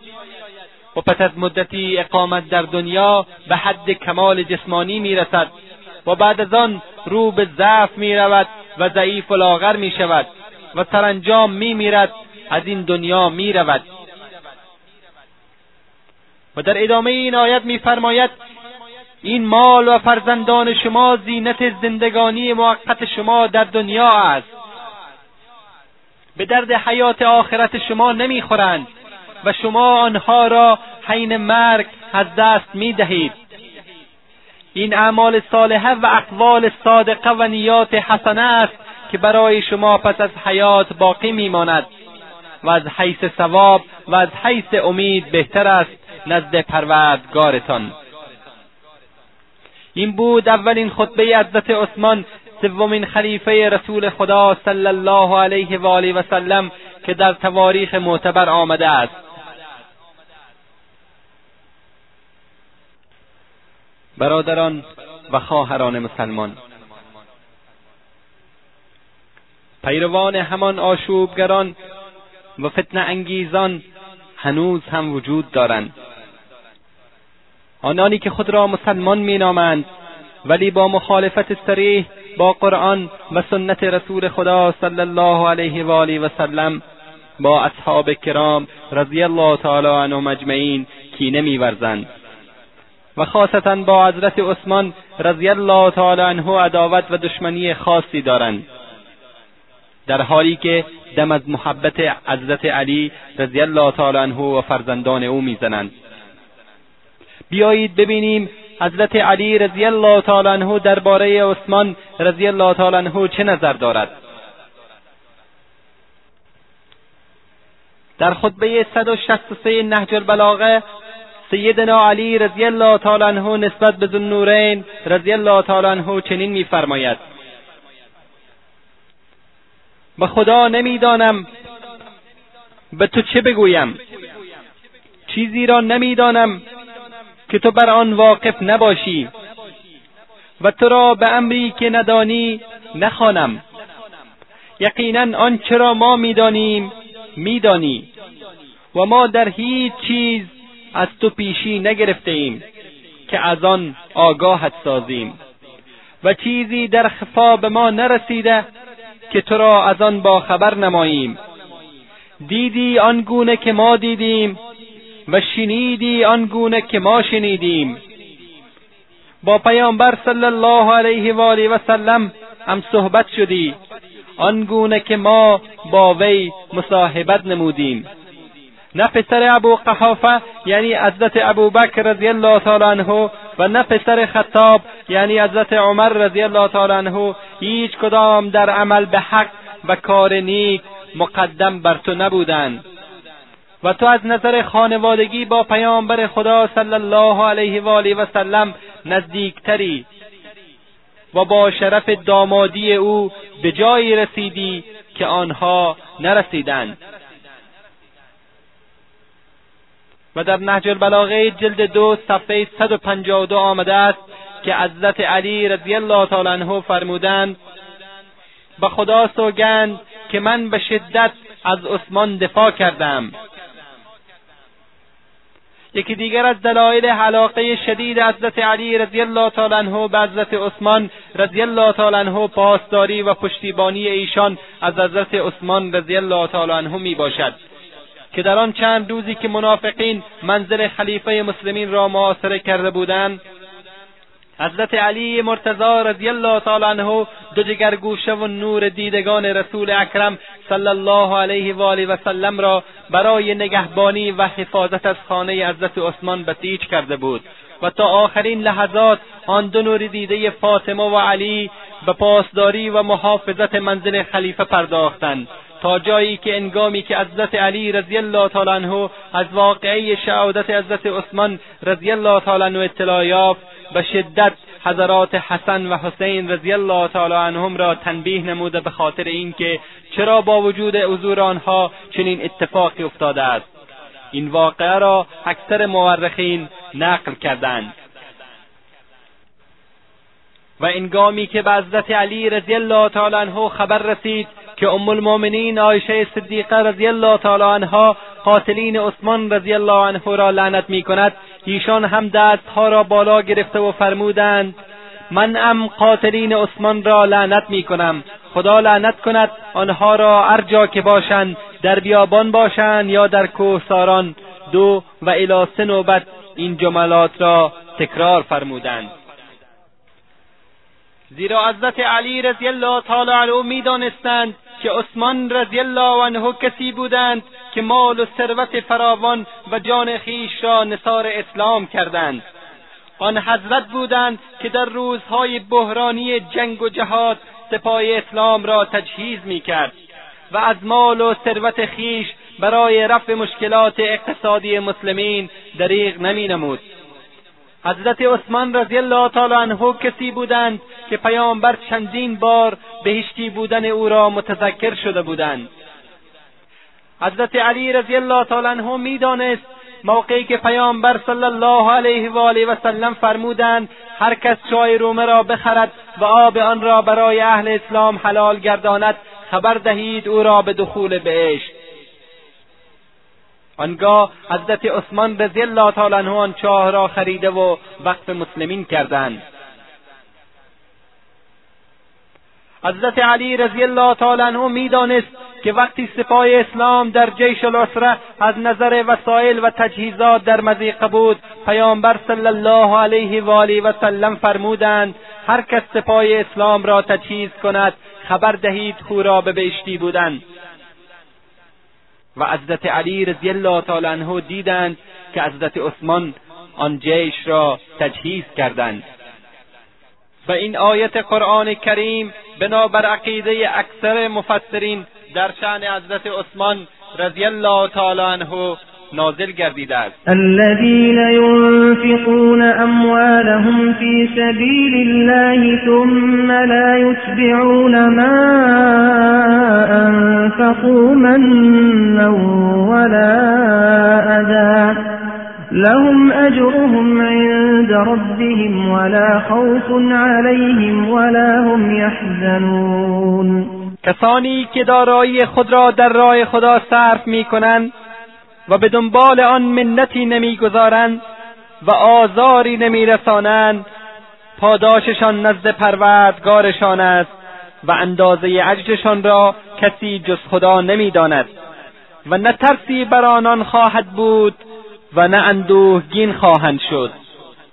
Speaker 3: و پس از مدتی اقامت در دنیا به حد کمال جسمانی می رسد و بعد از آن رو به ضعف می رود و ضعیف و لاغر می شود و سرانجام می میرد از این دنیا می رود و در ادامه این آیت میفرماید این مال و فرزندان شما زینت زندگانی موقت شما در دنیا است به درد حیات آخرت شما نمیخورند و شما آنها را حین مرگ از دست میدهید این اعمال صالحه و اقوال صادقه و نیات حسنه است که برای شما پس از حیات باقی میماند و از حیث ثواب و از حیث امید بهتر است نزد پروردگارتان این بود اولین خطبه حضرت عثمان سومین خلیفه رسول خدا صلی الله علیه و آله و سلم که در تواریخ معتبر آمده است برادران و خواهران مسلمان پیروان همان آشوبگران و فتنه انگیزان هنوز هم وجود دارند آنانی که خود را مسلمان مینامند ولی با مخالفت صریح با قرآن و سنت رسول خدا صلی الله علیه و آله و سلم با اصحاب کرام رضی الله تعالی عنهم اجمعین کینه میورزند و خاصتا با حضرت عثمان رضی الله تعالی عنه عداوت و دشمنی خاصی دارند در حالی که دم از محبت حضرت علی رضی الله تعالی عنه و فرزندان او میزنند بیایید ببینیم حضرت علی رضی الله تعالی عنه درباره عثمان رضی الله تعالی عنه چه نظر دارد در خطبه 163 نهج البلاغه سیدنا علی رضی الله تعالی عنه نسبت به ذوالنورین رضی الله تعالی عنه چنین میفرماید به خدا نمیدانم به تو چه بگویم چیزی را نمیدانم که تو بر آن واقف نباشی و تو را به امری که ندانی نخوانم یقینا آنچه را ما میدانیم میدانی و ما در هیچ چیز از تو پیشی نگرفته که از آن آگاهت سازیم و چیزی در خفا به ما نرسیده که تو را از آن باخبر نماییم دیدی آنگونه که ما دیدیم و شنیدی آنگونه که ما شنیدیم با پیامبر صلی الله علیه و آله و سلم هم صحبت شدی آنگونه که ما با وی مصاحبت نمودیم نه پسر ابو قحافه یعنی حضرت ابوبکر رضی الله تعالی عنه و نه پسر خطاب یعنی حضرت عمر رضی الله تعالی عنه هیچ کدام در عمل به حق و کار نیک مقدم بر تو نبودند و تو از نظر خانوادگی با پیامبر خدا صلی الله علیه و آله و سلم نزدیکتری و با شرف دامادی او به جایی رسیدی که آنها نرسیدند و در نهج البلاغه جلد دو صفحه 152 آمده است که عزت علی رضی الله تعالی عنه فرمودند به خدا سوگند که من به شدت از عثمان دفاع کردم یکی دیگر از دلایل حلاقه شدید حضرت علی رضی الله تعالی عنه به حضرت عثمان رضی الله تعالی عنه پاسداری و پشتیبانی ایشان از حضرت عثمان رضی الله تعالی عنه می باشد که در آن چند روزی که منافقین منزل خلیفه مسلمین را معاصره کرده بودند حضرت علی مرتضا رضی الله تعالی عنه دو گوشه و نور دیدگان رسول اکرم صلی الله علیه و آله و سلم را برای نگهبانی و حفاظت از خانه حضرت عثمان بسیج کرده بود و تا آخرین لحظات آن دو نور دیده فاطمه و علی به پاسداری و محافظت منزل خلیفه پرداختند تا جایی که انگامی که حضرت علی رضی الله تعالی عنه از واقعه شهادت حضرت عثمان رضی الله تعالی عنه اطلاع یافت به شدت حضرات حسن و حسین رضی الله تعالی عنهم را تنبیه نموده به خاطر اینکه چرا با وجود حضور آنها چنین اتفاقی افتاده است این واقعه را اکثر مورخین نقل کردند و انگامی که به حضرت علی رضی الله تعالی عنه خبر رسید که ام المؤمنین عایشه صدیقه رضی الله تعالی عنها قاتلین عثمان رضی الله عنه را لعنت می کند ایشان هم دستها را بالا گرفته و فرمودند من ام قاتلین عثمان را لعنت می کنم خدا لعنت کند آنها را هر جا که باشند در بیابان باشند یا در کوهساران دو و الی سه نوبت این جملات را تکرار فرمودند زیرا حضرت علی رضی الله تعالی عنه میدانستند که عثمان رضی الله عنه کسی بودند که مال و ثروت فراوان و جان خیش را نصار اسلام کردند آن حضرت بودند که در روزهای بحرانی جنگ و جهاد سپای اسلام را تجهیز میکرد و از مال و ثروت خیش برای رفع مشکلات اقتصادی مسلمین دریغ نمود حضرت عثمان رضی الله تعالی عنه کسی بودند که پیامبر چندین بار بهشتی بودن او را متذکر شده بودند حضرت علی رضی الله تعالی عنه میدانست موقعی که پیامبر صلی الله علیه و آله و سلم فرمودند هر کس چای رومه را بخرد و آب آن را برای اهل اسلام حلال گرداند خبر دهید او را به دخول بهشت آنگاه حضرت عثمان رضی الله تعالی عنه آن چاه را خریده و وقف مسلمین کردند حضرت علی رضی الله تعالی عنه میدانست که وقتی سپاه اسلام در جیش الاسره از نظر وسایل و تجهیزات در مضیقه بود پیامبر صلی الله علیه و آله و سلم فرمودند هر کس سپاه اسلام را تجهیز کند خبر دهید او را به بهشتی بودند و حضرت علی رضی الله تعالی عنه دیدند که حضرت عثمان آن جیش را تجهیز کردند و این آیت قرآن کریم بنابر عقیده اکثر مفسرین در شعن حضرت عثمان رضی الله تعالی عنه نازل گردیده است
Speaker 4: الذين ينفقون اموالهم في سبيل الله ثم لا یتبعون ما انفقوا منا ولا اذا لهم أجرهم عند ربهم ولا خوف عليهم ولا هم يحزنون
Speaker 3: کسانی که دارایی خود را در راه خدا صرف می کنند و به دنبال آن منتی نمیگذارند و آزاری نمیرسانند پاداششان نزد پروردگارشان است و اندازه اجرشان را کسی جز خدا نمیداند و نه ترسی بر آنان خواهد بود و نه اندوهگین خواهند شد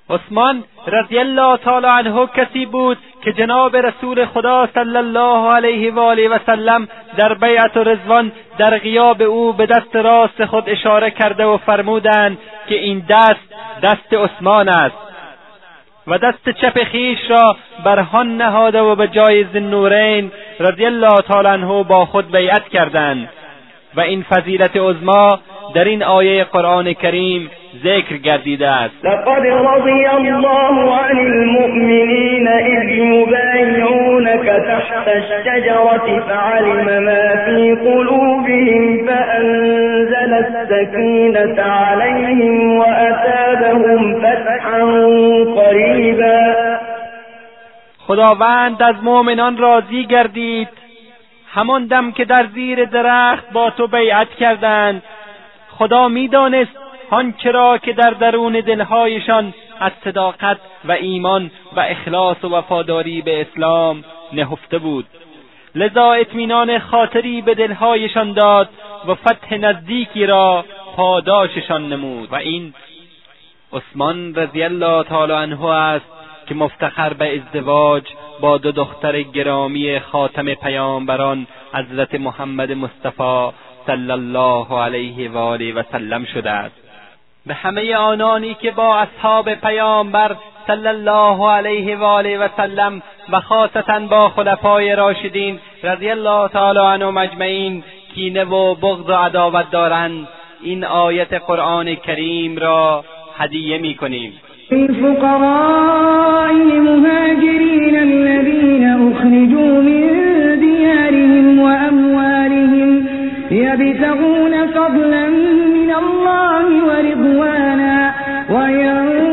Speaker 3: عثمان رضی الله تعالی عنه کسی بود که جناب رسول خدا صلی الله علیه و آله و سلم در بیعت و رزوان در غیاب او به دست راست خود اشاره کرده و فرمودند که این دست دست عثمان است و دست چپ خیش را برهان نهاده و به جای زنورین رضی الله تعالی عنه با خود بیعت کردند و این فضیلت عظما در این آیه قرآن کریم ذکر گردیده است
Speaker 4: لقد رضی الله عن المؤمنین اذ یبایعونك تحت الشجرة فعلم ما فی قلوبهم فانزل السكینة علیهم واتابهم فتحا قریبا
Speaker 3: خداوند از مؤمنان راضی گردید همان دم که در زیر درخت با تو بیعت کردند خدا میدانست آنچه را که در درون دلهایشان از صداقت و ایمان و اخلاص و وفاداری به اسلام نهفته بود لذا اطمینان خاطری به دلهایشان داد و فتح نزدیکی را پاداششان نمود و این عثمان رضی الله تعالی عنه است که مفتخر به ازدواج با دو دختر گرامی خاتم پیامبران حضرت محمد مصطفی صلی الله علیه و آله و سلم شده است به همه آنانی که با اصحاب پیامبر صلی الله علیه و آله و سلم و خاصتا با خلفای راشدین رضی الله تعالی عنهم اجمعین کینه و بغض و عداوت دارند این آیت قرآن کریم را هدیه کنیم
Speaker 4: الفقراء المهاجرين الذین اخرجوا من و واموالهم يبتغون فضلا من الله ورضوانا وينفعون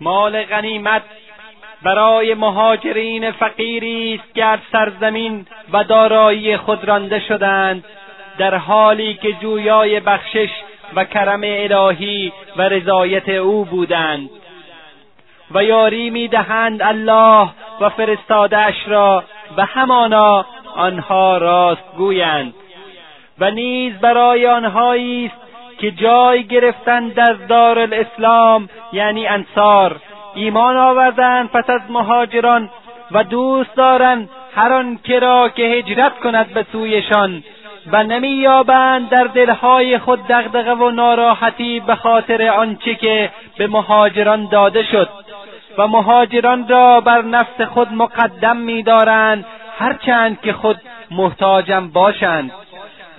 Speaker 3: مال غنیمت برای مهاجرین فقیری است که از سرزمین و دارایی خود رانده شدند در حالی که جویای بخشش و کرم الهی و رضایت او بودند و یاری میدهند الله و فرستادهاش را و همانا آنها راست گویند و نیز برای آنهایی است که جای گرفتند در دار الاسلام یعنی انصار ایمان آوردند پس از مهاجران و دوست دارند هر آنکه را که هجرت کند به سویشان و نمییابند در دلهای خود دغدغه و ناراحتی به خاطر آنچه که به مهاجران داده شد و مهاجران را بر نفس خود مقدم میدارند هرچند که خود محتاجم باشند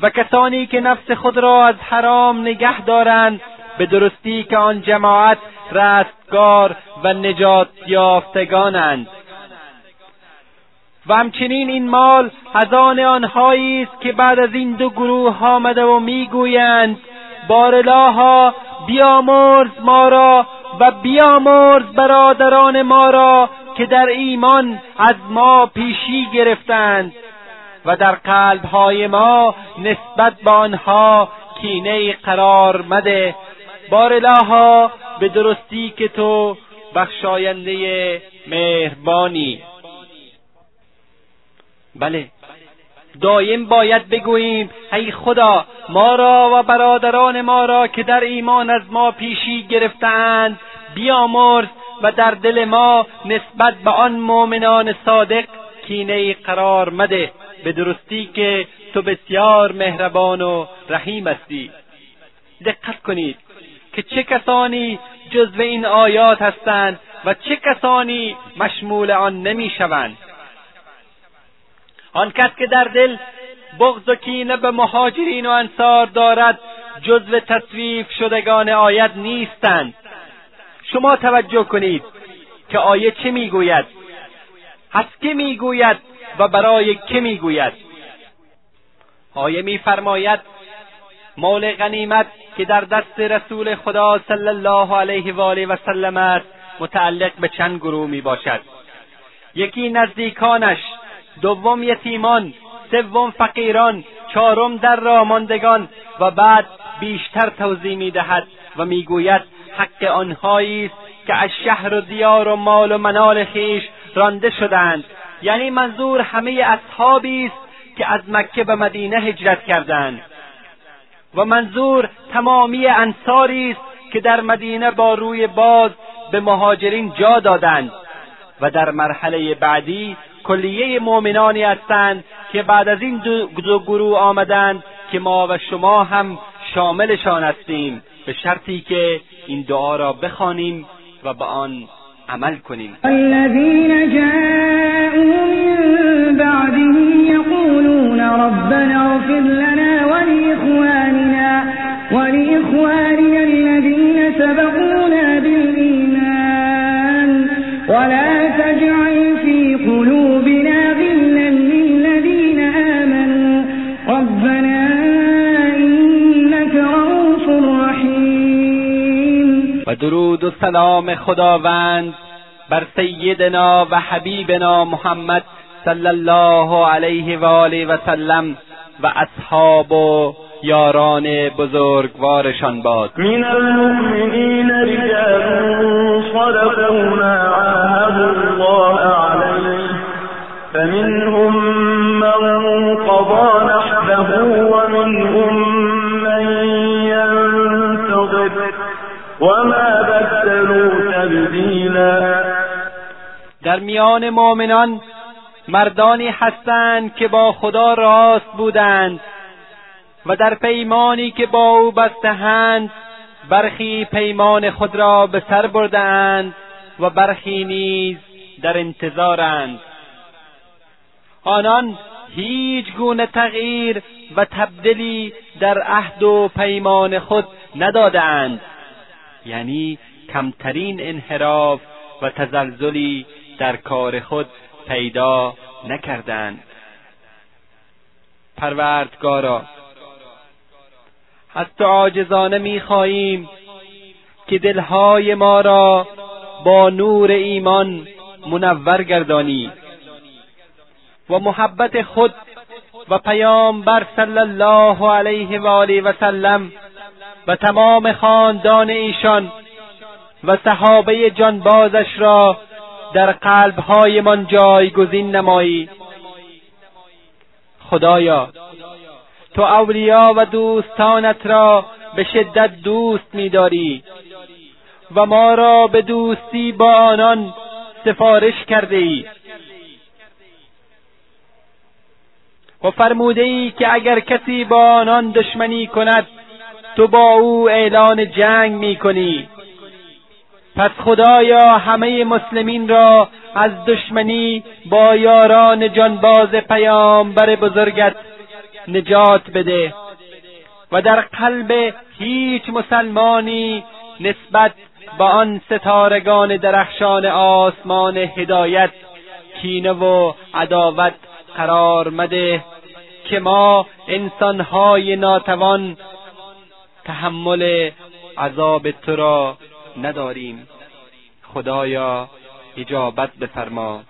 Speaker 3: و کسانی که نفس خود را از حرام نگه دارند به درستی که آن جماعت رستگار و نجات یافتگانند و همچنین این مال از آن آنهایی است که بعد از این دو گروه آمده و میگویند بارلاها بیامرز ما را و بیامرز برادران ما را که در ایمان از ما پیشی گرفتند و در قلبهای ما نسبت به آنها کینه قرار مده بارلاها به درستی که تو بخشاینده مهربانی بله دایم باید بگوییم ای خدا ما را و برادران ما را که در ایمان از ما پیشی گرفتند بیامرز و در دل ما نسبت به آن مؤمنان صادق کینه قرار مده به درستی که تو بسیار مهربان و رحیم هستی دقت کنید که چه کسانی جزو این آیات هستند و چه کسانی مشمول آن نمیشوند آن کس که در دل بغض و کینه به مهاجرین و انصار دارد جزو تصویف شدگان آیت نیستند شما توجه کنید که آیه چه میگوید از که میگوید و برای که میگوید آیه میفرماید مال غنیمت که در دست رسول خدا صلی الله علیه و آله و سلم است متعلق به چند گروه میباشد یکی نزدیکانش دوم یتیمان سوم فقیران چهارم در را و بعد بیشتر توضیح میدهد و میگوید حق آنهایی است که از شهر و دیار و مال و منال خویش رانده شدند یعنی منظور همه اصحابی است که از مکه به مدینه هجرت کردند و منظور تمامی انصاری است که در مدینه با روی باز به مهاجرین جا دادند و در مرحله بعدی کلیه مؤمنانی هستند که بعد از این دو, گروه آمدند که ما و شما هم شاملشان هستیم به شرطی که این دعا را بخوانیم و به آن عمل کنیم سلام خداوند بر سیدنا و حبیبنا محمد صلی الله علیه و آله و سلم و اصحاب و یاران بزرگوارشان باد
Speaker 4: من المؤمنین رجال صدقوا ما عاهدوا الله علیه فمنهم من قضى نحبه ومنهم من ينتظر
Speaker 3: وما در میان مؤمنان مردانی هستند که با خدا راست بودند و در پیمانی که با او بستهند برخی پیمان خود را به سر بردهاند و برخی نیز در انتظارند آنان هیچ گونه تغییر و تبدیلی در عهد و پیمان خود ندادهاند یعنی کمترین انحراف و تزلزلی در کار خود پیدا نکردند پروردگارا حتی عاجزانه میخواهیم که دلهای ما را با نور ایمان منور گردانی و محبت خود و پیامبر صلی الله علیه و آله و سلم و تمام خاندان ایشان و صحابه جانبازش را در قلبهایمان جایگزین نمایی خدایا تو اولیا و دوستانت را به شدت دوست میداری و ما را به دوستی با آنان سفارش کرده ای و فرموده ای که اگر کسی با آنان دشمنی کند تو با او اعلان جنگ می کنی پس خدایا همه مسلمین را از دشمنی با یاران جانباز پیامبر بزرگت نجات بده و در قلب هیچ مسلمانی نسبت با آن ستارگان درخشان آسمان هدایت کینه و عداوت قرار مده که ما انسانهای ناتوان تحمل عذاب تو را نداریم خدایا اجابت بفرما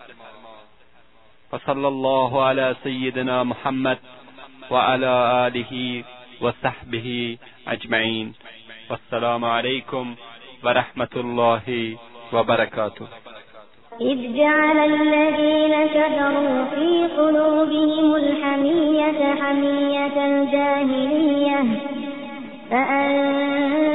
Speaker 3: و صلی الله علی سیدنا محمد و علی آله و صحبه اجمعین و السلام علیکم و رحمت الله و برکاته إذ جعل الذين كفروا في قلوبهم الحمية حمية الجاهلية فأنزل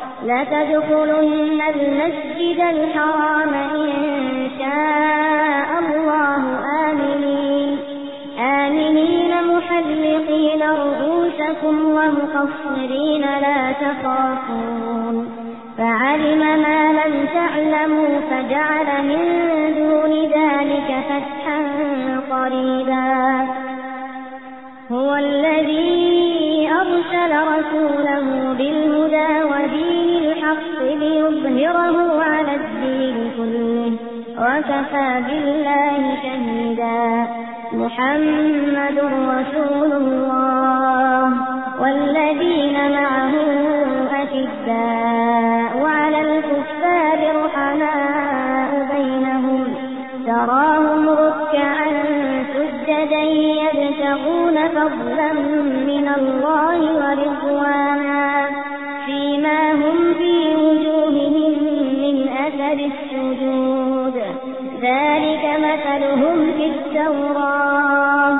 Speaker 3: لتدخلن المسجد الحرام إن شاء الله آمنين آمنين محلقين رؤوسكم ومقصرين لا تخافون فعلم ما لم تعلموا فجعل من دون ذلك فتحا قريبا هو الذي أرسل رسوله بالمسجد ليظهره على الدين كله وكفى بالله شهيدا محمد رسول الله والذين معه أشداء وعلى الكفار رحماء بينهم تراهم ركعا سجدا يبتغون فضلا من الله ورضوانا مثلهم في التوراة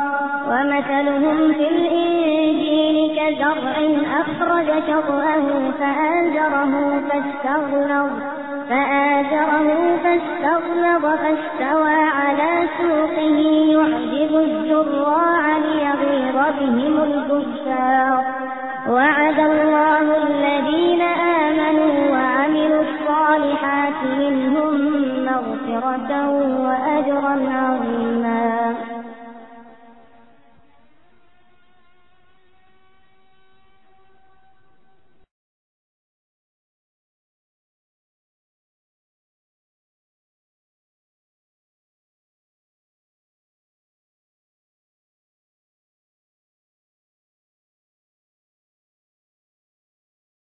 Speaker 3: ومثلهم في الإنجيل كزرع أخرج شطأه فآجره فاستغلظ فآجره فاستغلظ فاستوى على سوقه يعجب الزراع ليغيظ بهم الكفار وعد الله الذين آمنوا وعملوا الصالحات منهم مغفرة وأجرا عظيما